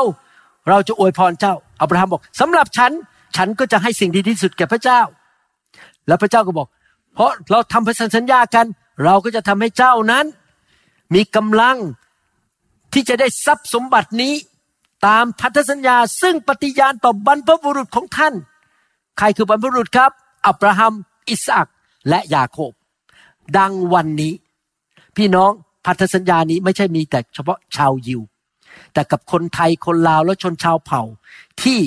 เราจะอวยพรเจ้า อับราฮัมบอกสำหรับฉัน ฉันก็จะให้สิ่งดีที่สุดแก่พระเจ้า แล้วพระเจ้าก็บอก เพราะเราทำพันธสัญญากัน เราก็จะทำให้เจ้านั้น มีกำลังที่จะได้ทรัพย์สมบัตินี้ตามพันธสัญญาซึ่งปฏิญาณต่อบรรพบุรุษของท่าน ใครคือบรรพบุรุษครับ อับราฮัม อิสอักและยาโคบ ดังวันนี้ พี่น้องพันธสัญญานี้ไม่ใช่มีแต่เฉพาะชาวยิว แต่กับคนไทยคนลาวและชนชาวเผ่า ที่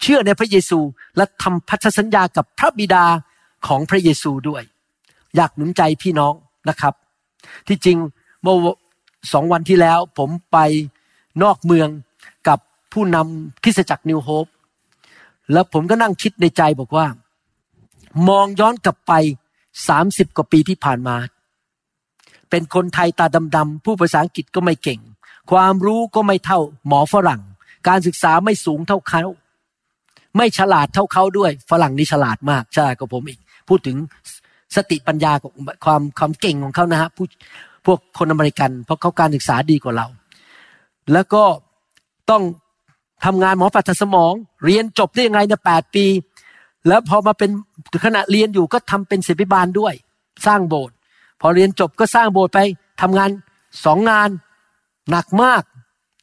เชื่อในพระเยซูและทำพันธสัญญากับพระบิดาของพระเยซูด้วย อยากหนุนใจพี่น้องนะครับ ที่จริงเมื่อสองวันที่แล้วผมไปนอกเมืองกับผู้นำคริสตจักรนิวโฮปแล้วผมก็นั่งคิดในใจบอกว่า มองย้อนกลับไปสามสิบกว่าปีที่ผ่านมา เป็นคนไทยตาดำๆผู้ภาษาอังกฤษก็ไม่เก่ง ความรู้ก็ไม่เท่าหมอฝรั่ง การศึกษาไม่สูงเท่าเขา ไม่ฉลาดเท่าเขาด้วย ฝรั่งนี่ฉลาดมากใช่กับผมอีก พูดถึงสติปัญญาของความความเก่งของเขานะฮะผู้พวกคนอเมริกัน เพราะเขาการศึกษาดีกว่าเรา แล้วก็ต้องทำงานหมอผ่าตัดสมอง เรียนจบได้ยังไงเนี่ยแปดปี แล้วพอมาเป็นขณะเรียนอยู่ก็ทำเป็นศิษย์พิบาลด้วย สร้างโบสถ์พอเรียนจบก็สร้างโบสถ์ไปทำงานสองงานหนักมาก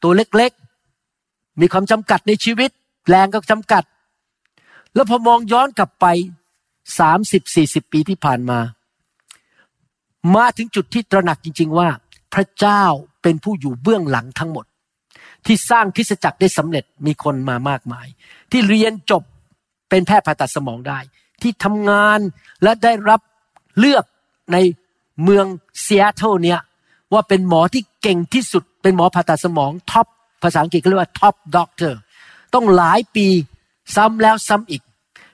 ตัวเล็กๆ มีความจำกัดในชีวิต แรงก็จำกัด แล้วพอมองย้อนกลับไปสามสิบสี่สิบปีที่ผ่านมา มาถึงจุดที่ตระหนักจริง ๆว่า พระเจ้าเป็นผู้อยู่เบื้องหลังทั้งหมด ที่สร้างคริสตจักรได้สำเร็จมีคนมามากมาย ที่เรียนจบ เป็นแพทย์ผ่าตัดสมองได้ ที่ทำงานและได้รับเลือกในเมืองซีแอตเทิลเนี่ยว่าเป็นหมอที่เก่งที่สุด เป็นหมอผ่าตัดสมอง top ภาษาอังกฤษเขาเรียกว่า top doctor ตั้งหลายปีซ้ำแล้วซ้ำอีก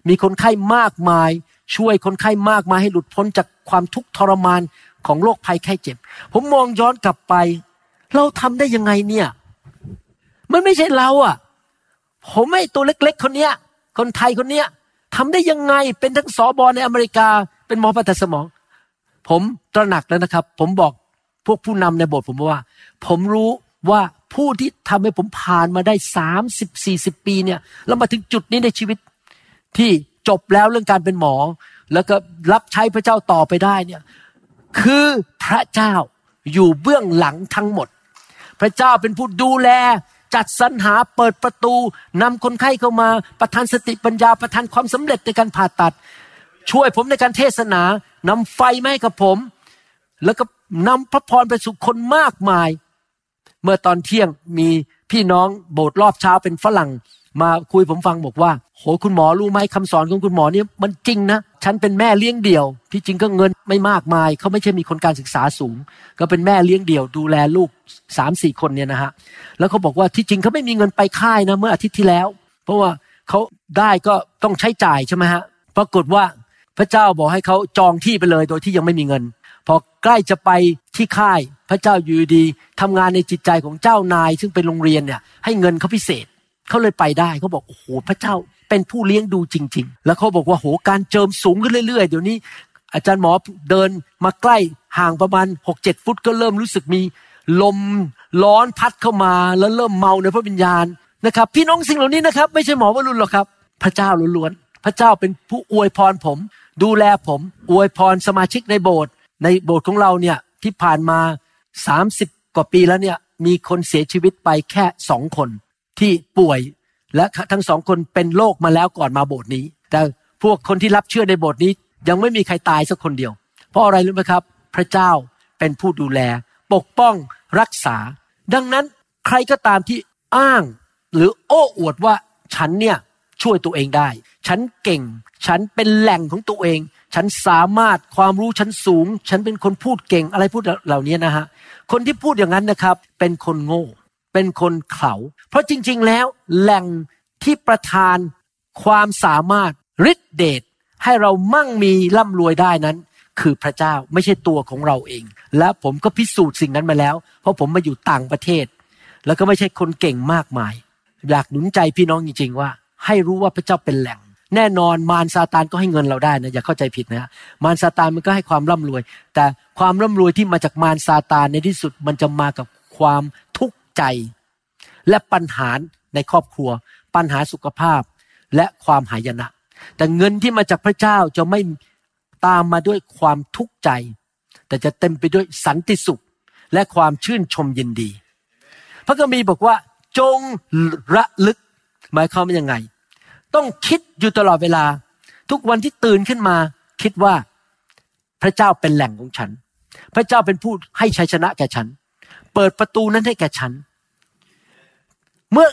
มีคนไข้มากมาย ช่วยคนไข้มากมายให้หลุดพ้นจากความทุกข์ทรมานของโรคภัยไข้เจ็บ ผมมองย้อนกลับไป เราทำได้ยังไงเนี่ย มันไม่ใช่เราอ่ะ ผมไอ้ตัวเล็ก ๆ คนเนี้ย คนไทยคนเนี้ยทำได้ยังไงเป็นทั้งสอบอในอเมริกา เป็นหมอผ่าตัดสมอง ผมตระหนักแล้วนะครับ ผมบอกพวกผู้นำในโบสถ์ผมว่า ผมรู้ว่าผู้ที่ทำให้ผมผ่านมาได้สามสิบสี่สิบปีเนี่ยแล้วมาถึงจุดนี้ในชีวิต ที่จบแล้วเรื่องการเป็นหมอ แล้วก็รับใช้พระเจ้าต่อไปได้เนี่ยคือพระเจ้าอยู่เบื้องหลังทั้งหมด พระเจ้าเป็นผู้ดูแล จัดสรรหาเปิดประตูนำคนไข้เข้ามาประทานสติปัญญาประทานความสำเร็จในการผ่าตัด ช่วยผมในการเทศนานำไฟมาให้กับผม แล้วก็นำพระพรไปสู่คนมากมาย เมื่อตอนเที่ยงมีพี่น้องโบสถ์รอบเช้าเป็นฝรั่ง มาคุยผมฟังบอกว่า โหคุณหมอรู้ไหมคำสอนของคุณหมอเนี่ยมันจริงนะฉันเป็นแม่เลี้ยงเดี่ยว ที่จริงก็เงินไม่มากมายเขาไม่ใช่มีคนการศึกษาสูง ก็เป็นแม่เลี้ยงเดี่ยว ดูแลลูกสามสี่คนเนี่ยนะฮะแล้วเขาบอกว่าที่จริงเขาไม่มีเงินไปค่ายนะเมื่ออาทิตย์ที่แล้ว เพราะว่าเขาได้ก็ต้องใช้จ่ายใช่ไหมฮะปรากฏว่าพระเจ้าบอกให้เขาจองที่ไปเลยโดยที่ยังไม่มีเงิน พอใกล้จะไปที่ค่าย พระเจ้าอยู่ดีทำงานในจิตใจของเจ้านาย ซึ่งเป็นโรงเรียนเนี่ยให้เงินเขาพิเศษ เขาเลยไปได้เขาบอกโอ้โหพระเจ้าเป็นผู้เลี้ยงดูจริง ๆ แล้วเขาบอกว่าโหการเจิมสูงขึ้นเรื่อยๆ เดี๋ยวนี้ อาจารย์หมอเดินมาใกล้ห่างประมาณหกเจ็ดฟุตก็เริ่มรู้สึกมีลมร้อนพัดเข้ามาแล้วเริ่มเมาในพระวิญญาณนะครับ พี่น้องสิ่งเหล่านี้นะครับ ไม่ใช่หมอวรุณหรอกครับ พระเจ้าล้วนๆพระเจ้าเป็นผู้อวยพรผม ดูแลผม อวยพรสมาชิกในโบสถ์ในโบสถ์ของเราเนี่ยที่ผ่านมาสามสิบกว่าปีแล้วเนี่ยมีคนเสียชีวิตไปแค่สองคน ที่ป่วยและทั้งสองคนเป็นโรคมาแล้วก่อนมาโบสถ์นี้ แต่พวกคนที่รับเชื่อในโบสถ์นี้ ยังไม่มีใครตายสักคนเดียว เพราะอะไรรู้ไหมครับ พระเจ้าเป็นผู้ดูแล ปกป้องรักษา ดังนั้นใครก็ตามที่อ้างหรือโอ้อวดว่าฉันเนี่ยช่วยตัวเองได้ ฉันเก่ง ฉันเป็นแหล่งของตัวเอง ฉันสามารถความรู้ฉันสูง ฉันเป็นคนพูดเก่งอะไรพูดเหล่านี้นะฮะ คนที่พูดอย่างนั้นนะครับ เป็นคนโง่ เป็นคนเขาเพราะจริง ๆ แล้วแหล่งที่ประทานความสามารถฤทธิเดชให้เรามั่งมีร่ำรวยได้นั้น คือพระเจ้าไม่ใช่ตัวของเราเอง และผมก็พิสูจน์สิ่งนั้นมาแล้ว เพราะผมมาอยู่ต่างประเทศ แล้วก็ไม่ใช่คนเก่งมากมาย อยากหนุนใจพี่น้องจริง ๆ ว่า ให้รู้ว่าพระเจ้าเป็นแหล่ง แน่นอนมารซาตานก็ให้เงินเราได้นะอย่าเข้าใจผิดนะมารซาตานมันก็ให้ความร่ำรวย แต่ความร่ำรวยที่มาจากมารซาตานในที่สุดมันจะมากับความทุกข์ ใจ และปัญหาในครอบครัว ปัญหาสุขภาพและความหายนะ แต่เงินที่มาจากพระเจ้าจะไม่ตามมาด้วยความทุกข์ใจ แต่จะเต็มไปด้วยสันติสุขและความชื่นชมยินดี พระคัมภีร์บอกว่า จงระลึก หมายความว่ายังไง ต้องคิดอยู่ตลอดเวลา ทุกวันที่ตื่นขึ้นมา คิดว่าพระเจ้าเป็นแหล่งของฉัน พระเจ้าเป็นผู้ให้ชัยชนะแก่ฉัน เปิดประตูนั้นให้แก่ฉัน เมื่อ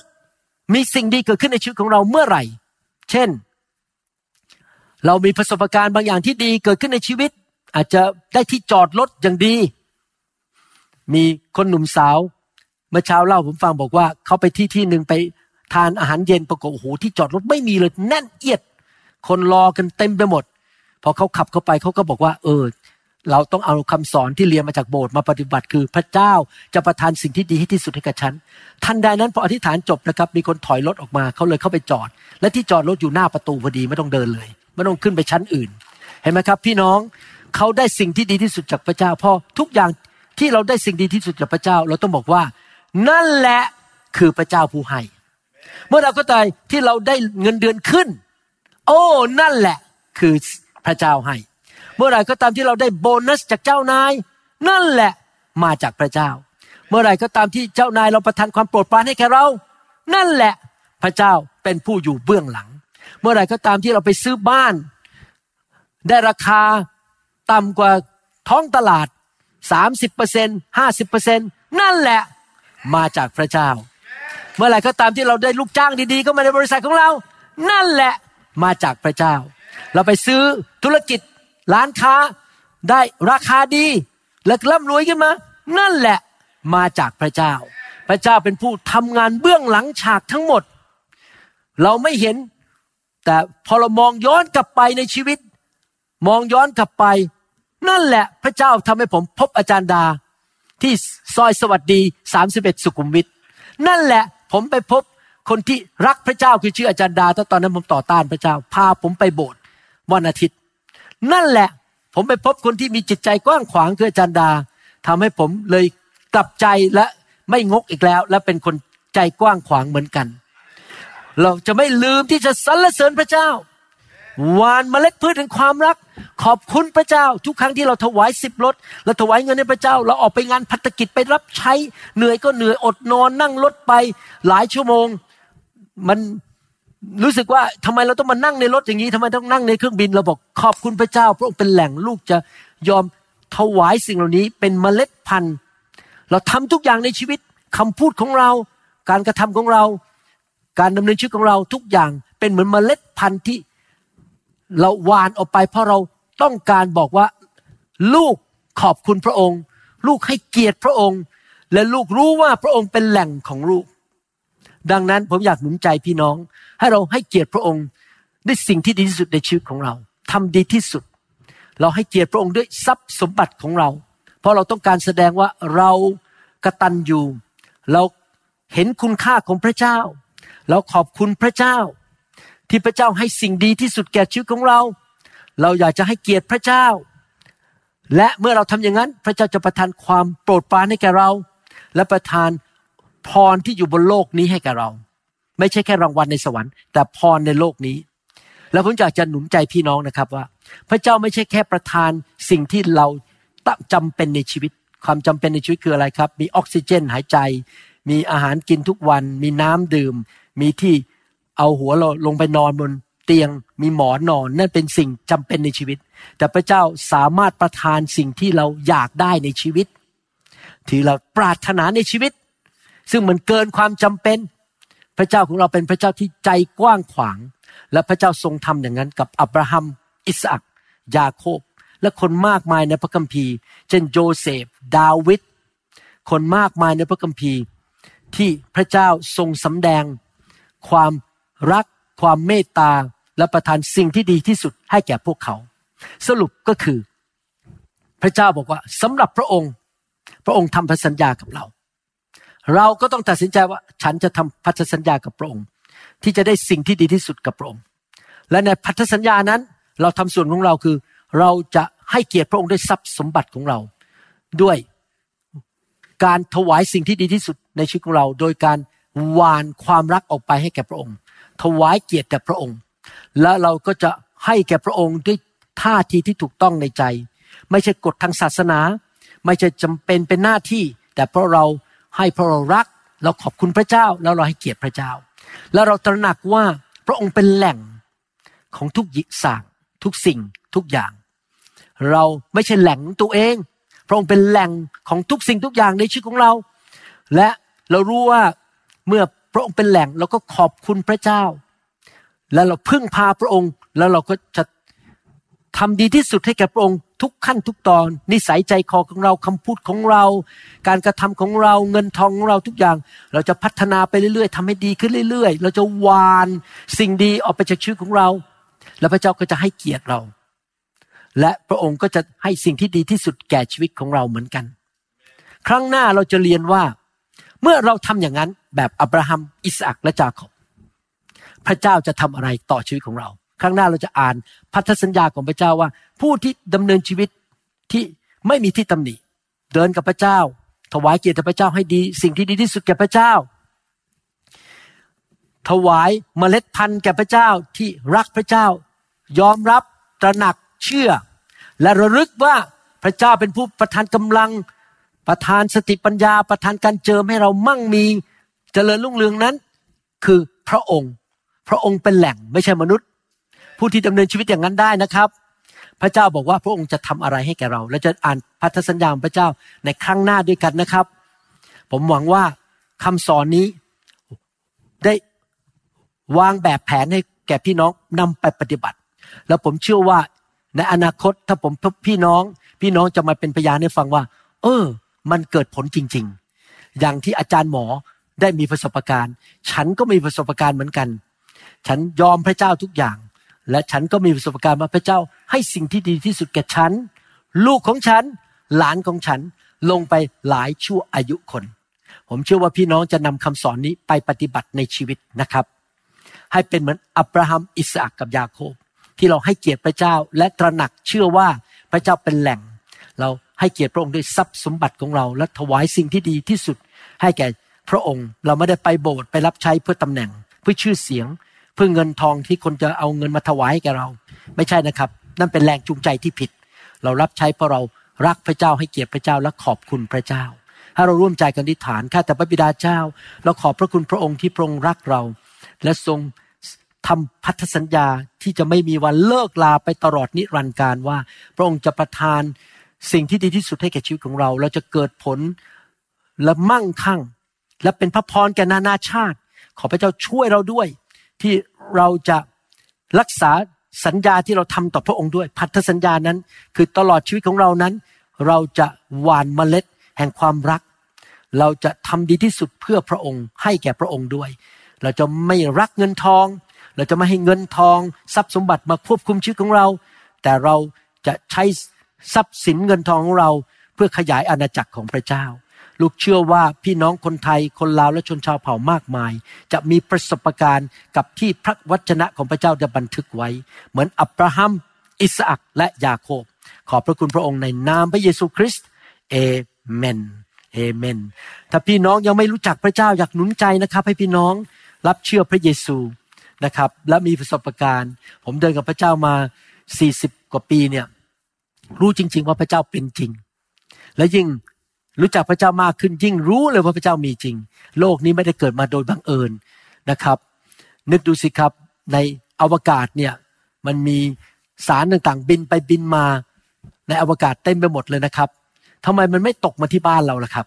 มีสิ่งดีเกิดขึ้นในชีวิตของเราเมื่อไหร่ เช่น เรามีประสบการณ์บางอย่างที่ดีเกิดขึ้นในชีวิต อาจจะได้ที่จอดรถอย่างดี มีคนหนุ่มสาว เมื่อเช้าเล่าผมฟังบอกว่าเขาไปที่ที่หนึ่งไปทานอาหารเย็นปรากฏโอ้โหที่จอดรถไม่มีเลยแน่นเอียด คนรอกันเต็มไปหมด พอเขาขับเข้าไปเขาก็บอกว่า เออ เราต้องเอาคำสอนที่เรียนมาจากโบสถ์มาปฏิบัติคือพระเจ้าจะประทานสิ่งที่ดีให้ที่สุดให้กับฉันทันใดนั้นพออธิษฐานจบนะครับ มีคนถอยรถออกมาเขาเลยเข้าไปจอด และที่จอดรถอยู่หน้าประตูพอดีไม่ต้องเดินเลย ไม่ต้องขึ้นไปชั้นอื่น เห็นไหมครับ พี่น้องเขาได้สิ่งที่ดีที่สุดจากพระเจ้าพอทุกอย่างที่เราได้สิ่งดีที่สุดจากพระเจ้า เราต้องบอกว่า นั่นแหละคือพระเจ้าผู้ให้เมื่อเราก็ตายที่เราได้เงินเดือนขึ้น โอ้นั่นแหละคือพระเจ้าให้ เมื่อไหร่ก็ตามที่เราได้โบนัสจากเจ้านาย นั่นแหละมาจากพระเจ้า เมื่อไหร่ก็ตามที่เจ้านายเราประทานความโปรดปรานให้แก่เรา นั่นแหละพระเจ้าเป็นผู้อยู่เบื้องหลัง เมื่อไหร่ก็ตามที่เราไปซื้อบ้าน ได้ราคาต่ำกว่าท้องตลาด 30% 50%นั่นแหละมาจากพระเจ้า เมื่อไหร่ก็ตามที่เราได้ลูกจ้างดีๆเข้ามาในบริษัทของเรา นั่นแหละมาจากพระเจ้า เราไปซื้อธุรกิจ ร้านค้าได้ราคาดีและร่ำรวยขึ้นมา นั่นแหละมาจากพระเจ้า พระเจ้าเป็นผู้ทำงานเบื้องหลังฉากทั้งหมด เราไม่เห็น แต่พอเรามองย้อนกลับไปในชีวิต มองย้อนกลับไป นั่นแหละพระเจ้าทำให้ผมพบอาจารย์ดา ที่ซอยสวัสดี 31 สุขุมวิทนั่นแหละผมไปพบคนที่รักพระเจ้าคือชื่ออาจารย์ดาตอนนั้นผมต่อต้านพระเจ้า พาผมไปโบสถ์วันอาทิตย์ นั่นแหละ ผมไปพบคนที่มีจิตใจกว้างขวางคืออาจารย์ดาทำให้ผมเลยกลับใจและไม่งกอีกแล้ว และเป็นคนใจกว้างขวางเหมือนกัน เราจะไม่ลืมที่จะสรรเสริญพระเจ้าหวานเมล็ดพืชแห่งความรัก ขอบคุณพระเจ้า ทุกครั้งที่เราถวายสิบรถเราถวายเงินให้พระเจ้า เราออกไปงานพัฒกิจไปรับใช้เหนื่อยก็เหนื่อยอดนอนนั่งรถไปหลายชั่วโมง มัน รู้สึกว่าทำไมเราต้องมานั่งในรถอย่างนี้ทำไมต้องนั่งในเครื่องบินเราบอกขอบคุณพระเจ้า พระองค์เป็นแหล่งลูกจะยอมถวายสิ่งเหล่านี้เป็นเมล็ดพันธุ์ เราทำทุกอย่างในชีวิตคำพูดของเรา การกระทำของเรา การดำเนินชีวิตของเราทุกอย่างเป็นเหมือนเมล็ดพันธุ์ที่เราหวานออกไป เพราะเราต้องการบอกว่าลูกขอบคุณพระองค์ ลูกให้เกียรติพระองค์ และลูกรู้ว่าพระองค์เป็นแหล่งของลูก ดังนั้นผมอยากหนุนใจพี่น้อง ให้เราให้เกียรติพระองค์ด้วยสิ่งที่ดีที่สุดในชีวิตของเราทำดีที่สุด เราให้เกียรติพระองค์ด้วยทรัพย์สมบัติของเรา เพราะเราต้องการแสดงว่าเรากระตัญญูเราเห็นคุณค่าของพระเจ้า เราขอบคุณพระเจ้า ที่พระเจ้าให้สิ่งดีที่สุดแก่ชีวิตของเรา เราอยากจะให้เกียรติพระเจ้า และเมื่อเราทำอย่างนั้น พระเจ้าจะประทานความโปรดปรานให้แก่เรา และประทาน พรที่อยู่บนโลกนี้ให้แก่เรา ไม่ใช่แค่รางวัลในสวรรค์ แต่พรในโลกนี้ แล้วผมอยากจะหนุนใจพี่น้องนะครับว่า พระเจ้าไม่ใช่แค่ประทานสิ่งที่เราจำเป็นในชีวิต ความจำเป็นในชีวิตคืออะไรครับ มีออกซิเจนหายใจ มีอาหารกินทุกวัน มีน้ำดื่ม มีที่เอาหัวเราลงไปนอนบนเตียงมีหมอนนอนนั่นเป็นสิ่งจำเป็นในชีวิต แต่พระเจ้าสามารถประทานสิ่งที่เราอยากได้ในชีวิต ที่เราปรารถนาในชีวิต ซึ่งมันเกินความจำเป็น พระเจ้าของเราเป็นพระเจ้าที่ใจกว้างขวาง และพระเจ้าทรงทำอย่างนั้นกับอับราฮัม อิสอักยาโคบ และคนมากมายในพระคัมภีร์ เช่นโยเซฟ ดาวิดคนมากมายในพระคัมภีร์ ที่พระเจ้าทรงสำแดง ความรัก ความเมตตาและประทานสิ่งที่ดีที่สุดให้แก่พวกเขา สรุปก็คือ พระเจ้าบอกว่าสำหรับพระองค์ พระองค์ทำพันธสัญญากับเรา เราก็ต้องตัดสินใจว่าฉันจะทำพันธสัญญากับพระองค์ ที่จะได้สิ่งที่ดีที่สุดกับพระองค์ และในพันธสัญญานั้น เราทำส่วนของเราคือ เราจะให้เกียรติพระองค์ด้วยทรัพย์สมบัติของเรา ด้วยการถวายสิ่งที่ดีที่สุดในชีวิตของเรา โดยการวานความรักออกไปให้แก่พระองค์ ถวายเกียรติแด่พระองค์ และเราก็จะให้แก่พระองค์ด้วยท่าทีที่ถูกต้องในใจ ไม่ใช่กฎทางศาสนา ไม่ใช่จำเป็นเป็นหน้าที่ แต่เพราะเรา ให้เพราะเรารัก เราขอบคุณพระเจ้า แล้วเราให้เกียรติพระเจ้า แล้วเราตระหนักว่าพระองค์เป็นแหล่งของทุกยิสางทุกสิ่งทุกอย่าง เราไม่ใช่แหล่งตัวเอง พระองค์เป็นแหล่งของทุกสิ่งทุกอย่างในชีวิตของเรา และเรารู้ว่าเมื่อพระองค์เป็นแหล่งเราก็ขอบคุณพระเจ้า แล้วเราพึ่งพาพระองค์แล้วเราก็จะทำดีที่สุดให้แก่พระองค์ ทุกขั้นทุกตอน นิสัยใจคอของเราคำพูดของเรา การกระทำของเราเงินทองของเราทุกอย่าง เราจะพัฒนาไปเรื่อยๆทำให้ดีขึ้นเรื่อย ๆ เราจะวานสิ่งดีออกไปจากชีวิตของเรา แล้วพระเจ้าก็จะให้เกียรติเรา และพระองค์ก็จะให้สิ่งที่ดีที่สุดแก่ชีวิตของเราเหมือนกัน ครั้งหน้าเราจะเรียนว่า เมื่อเราทำอย่างนั้นแบบอับราฮัมอิสอักและจาคอบพระเจ้าจะทำอะไรต่อชีวิตของเรา ครั้งหน้าเราจะอ่านพันธสัญญาของพระเจ้าว่า ผู้ที่ดำเนินชีวิตที่ไม่มีที่ตำหนิ เดินกับพระเจ้า ถวายเกียรติพระเจ้าให้ดี สิ่งที่ดีที่สุดแก่พระเจ้า ถวายเมล็ดพันธุ์แก่พระเจ้าที่รักพระเจ้า ยอมรับตระหนักเชื่อ และระลึกว่าพระเจ้าเป็นผู้ประทานกำลังประทานสติปัญญาประทานการเจิมให้เรามั่งมีเจริญรุ่งเรืองนั้น คือพระองค์ พระองค์เป็นแหล่งไม่ใช่มนุษย์ ผู้ที่ดำเนินชีวิตอย่างนั้นได้นะครับ พระเจ้าบอกว่าพระองค์จะทำอะไรให้แก่เรา และจะอ่านพันธสัญญาของพระเจ้าในครั้งหน้าด้วยกันนะครับ ผมหวังว่าคำสอนนี้ได้วางแบบแผนให้แก่พี่น้องนำไปปฏิบัติ แล้วผมเชื่อว่าในอนาคตถ้าผมพบพี่น้อง พี่น้องจะมาเป็นพยานให้ฟังว่า เออ มันเกิดผลจริง ๆ อย่างที่อาจารย์หมอได้มีประสบการณ์ ฉันก็มีประสบการณ์เหมือนกัน ฉันยอมพระเจ้าทุกอย่าง และฉันก็มีประสบการณ์ว่าพระเจ้าให้สิ่งที่ดีที่สุดแก่ฉัน ลูกของฉัน หลานของฉันลงไปหลายชั่วอายุคน ผมเชื่อว่าพี่น้องจะนำคำสอนนี้ไปปฏิบัติในชีวิตนะครับ ให้เป็นเหมือนอับราฮัมอิสอักกับยาโคบ ที่เราให้เกียรติพระเจ้าและตระหนักเชื่อว่าพระเจ้าเป็นแหล่ง เราให้เกียรติพระองค์ด้วยทรัพย์สมบัติของเรา และถวายสิ่งที่ดีที่สุด ให้แก่พระองค์เราไม่ได้ไปโบสถ์ไปรับใช้เพื่อตำแหน่ง เพื่อชื่อเสียง เพื่อเงินทองที่คนจะเอาเงินมาถวายแกเรา ไม่ใช่นะครับ นั่นเป็นแรงจูงใจที่ผิด เรารับใช้เพราะเรารักพระเจ้าให้เกียรติพระเจ้าและขอบคุณพระเจ้า ถ้าเราร่วมใจกันอธิษฐานข้าแต่พระบิดาเจ้า เราขอบพระคุณพระองค์ที่พระองค์รักเรา และทรงทำพันธสัญญาที่จะไม่มีวันเลิกลาไปตลอดนิรันดร์การว่า พระองค์จะประทานสิ่งที่ดีที่สุดให้แก่ชีวิตของเรา เราจะเกิดผลและมั่งคั่ง และเป็นพระพรแก่นานาชาติ ขอพระเจ้าช่วยเราด้วย ที่เราจะรักษาสัญญาที่เราทำต่อพระองค์ด้วย พันธสัญญานั้น คือตลอดชีวิตของเรานั้น เราจะหว่านเมล็ดแห่งความรัก เราจะทำดีที่สุดเพื่อพระองค์ ให้แก่พระองค์ด้วย เราจะไม่รักเงินทอง เราจะไม่ให้เงินทองทรัพย์สมบัติมาควบคุมชีวิตของเรา แต่เราจะใช้ทรัพย์สินเงินทองของเราเพื่อขยายอาณาจักรของพระเจ้า ลูกเชื่อว่าพี่น้องคนไทยคนลาวและชนชาวเผ่ามากมาย จะมีประสบการณ์กับที่พระวจนะของพระเจ้าได้บันทึกไว้ เหมือนอับราฮัม อิสอักและยาโคบ ขอบพระคุณพระองค์ในนามพระเยซูคริสต์เอเมนเอเมน ถ้าพี่น้องยังไม่รู้จักพระเจ้าอยากหนุนใจนะครับ ให้พี่น้องรับเชื่อพระเยซูนะครับ และมีประสบการณ์ ผมเดินกับพระเจ้ามา 40 กว่าปีเนี่ยรู้จริง ๆ ว่าพระเจ้าเป็นจริง และยิ่ง รู้จักพระเจ้ามากขึ้นยิ่งรู้เลยว่าพระเจ้ามีจริง โลกนี้ไม่ได้เกิดมาโดยบังเอิญนะครับ นึกดูสิครับในอวกาศเนี่ยมันมีสารต่างๆ บินไปบินมาในอวกาศเต็มไปหมดเลยนะครับทำไมมันไม่ตกมาที่บ้านเราล่ะครับ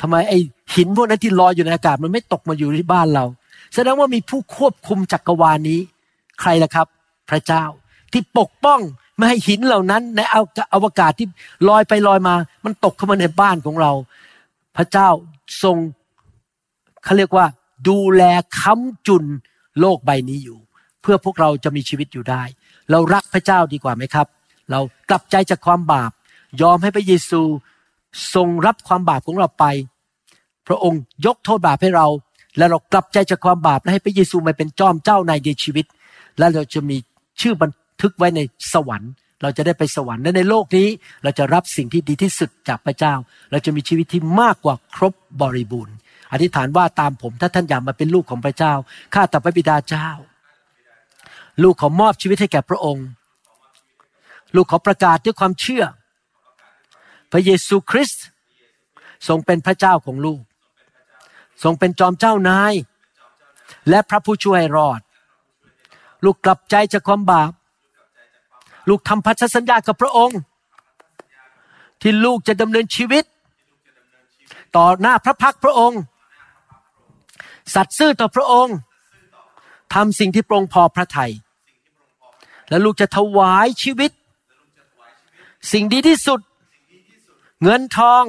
ทำไมไอ้หินพวกนั้นที่ลอยอยู่ในอากาศมันไม่ตกมาอยู่ที่บ้านเรา แสดงว่ามีผู้ควบคุมจักรวาลนี้ ใครล่ะครับ พระเจ้าที่ปกป้อง ไม่ให้หินเหล่านั้น ในอวกาศที่ลอยไปลอยมา มันตกเข้ามาในบ้านของเรา พระเจ้าทรงเขาเรียกว่า ดูแลค้ำจุนโลกใบนี้อยู่ เพื่อพวกเราจะมีชีวิตอยู่ได้ เรารักพระเจ้าดีกว่าไหมครับ เรากลับใจจากความบาป ยอมให้พระเยซูทรงรับความบาปของเราไป พระองค์ยกโทษบาปให้เรา และเรากลับใจจากความบาปและให้พระเยซูมาเป็นจอมเจ้าในในชีวิต และเราจะมีชื่อบัน ทึกไว้ในสวรรค์ เราจะได้ไปสวรรค์และในโลกนี้ เราจะรับสิ่งที่ดีที่สุดจากพระเจ้า เราจะมีชีวิตที่มากกว่าครบบริบูรณ์ อธิษฐานว่าตามผมถ้าท่านอยากมาเป็นลูกของพระเจ้าข้าแต่พระบิดาเจ้า ลูกขอมอบชีวิตให้แก่พระองค์ ลูกขอประกาศด้วยความเชื่อ พระเยซูคริสต์ทรงเป็นพระเจ้าของลูก ทรงเป็นจอมเจ้านาย และพระผู้ช่วยรอด ลูกกลับใจจากความบาป ลูกทำพันธสัญญากับพระองค์ ที่ลูกจะดำเนินชีวิต ต่อหน้าพระพักพระองค์ สัตย์ซื่อต่อพระองค์ทำสิ่งที่โปรงพอพระทัยและลูกจะถวายชีวิต สิ่งดีที่สุด เงินทอง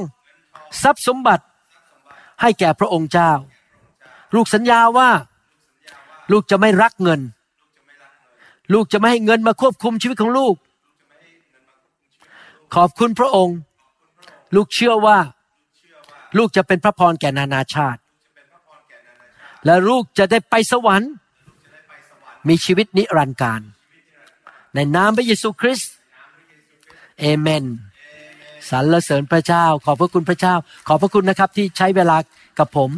ทรัพย์สมบัติ ให้แก่พระองค์เจ้า ลูกสัญญาว่า ลูกจะไม่รักเงิน ลูกจะไม่ให้เงินมาควบคุมชีวิตของลูก ขอบคุณพระองค์ ลูกเชื่อว่า ลูกจะเป็นพระพรแก่นานาชาติ และลูกจะได้ไปสวรรค์ มีชีวิตนิรันดร์การ ในนามพระเยซูคริสต์เอเมนสรรเสริญพระเจ้า ขอบพระคุณพระเจ้า ขอบพระคุณนะครับที่ใช้เวลากับผม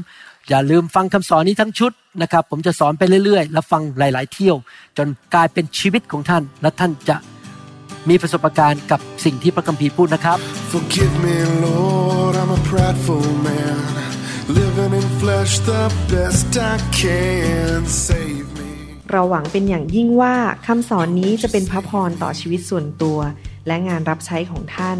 อย่าลืมฟังคำสอนนี้ทั้งชุดนะครับ ผมจะสอนไปเรื่อยๆ และฟังหลาย ๆ เที่ยว จนกลายเป็นชีวิตของท่าน และท่านจะมีประสบการณ์กับสิ่งที่พระคัมภีร์พูดนะครับ Forgive me, Lord, I'm a prideful man. Living in flesh the best I can. Save me. เราหวังเป็นอย่างยิ่งว่าคำสอนนี้จะเป็นพระพรต่อชีวิตส่วนตัว และงานรับใช้ของท่าน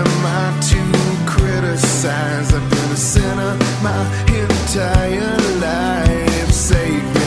am I to criticize? I've been a sinner my entire life. Save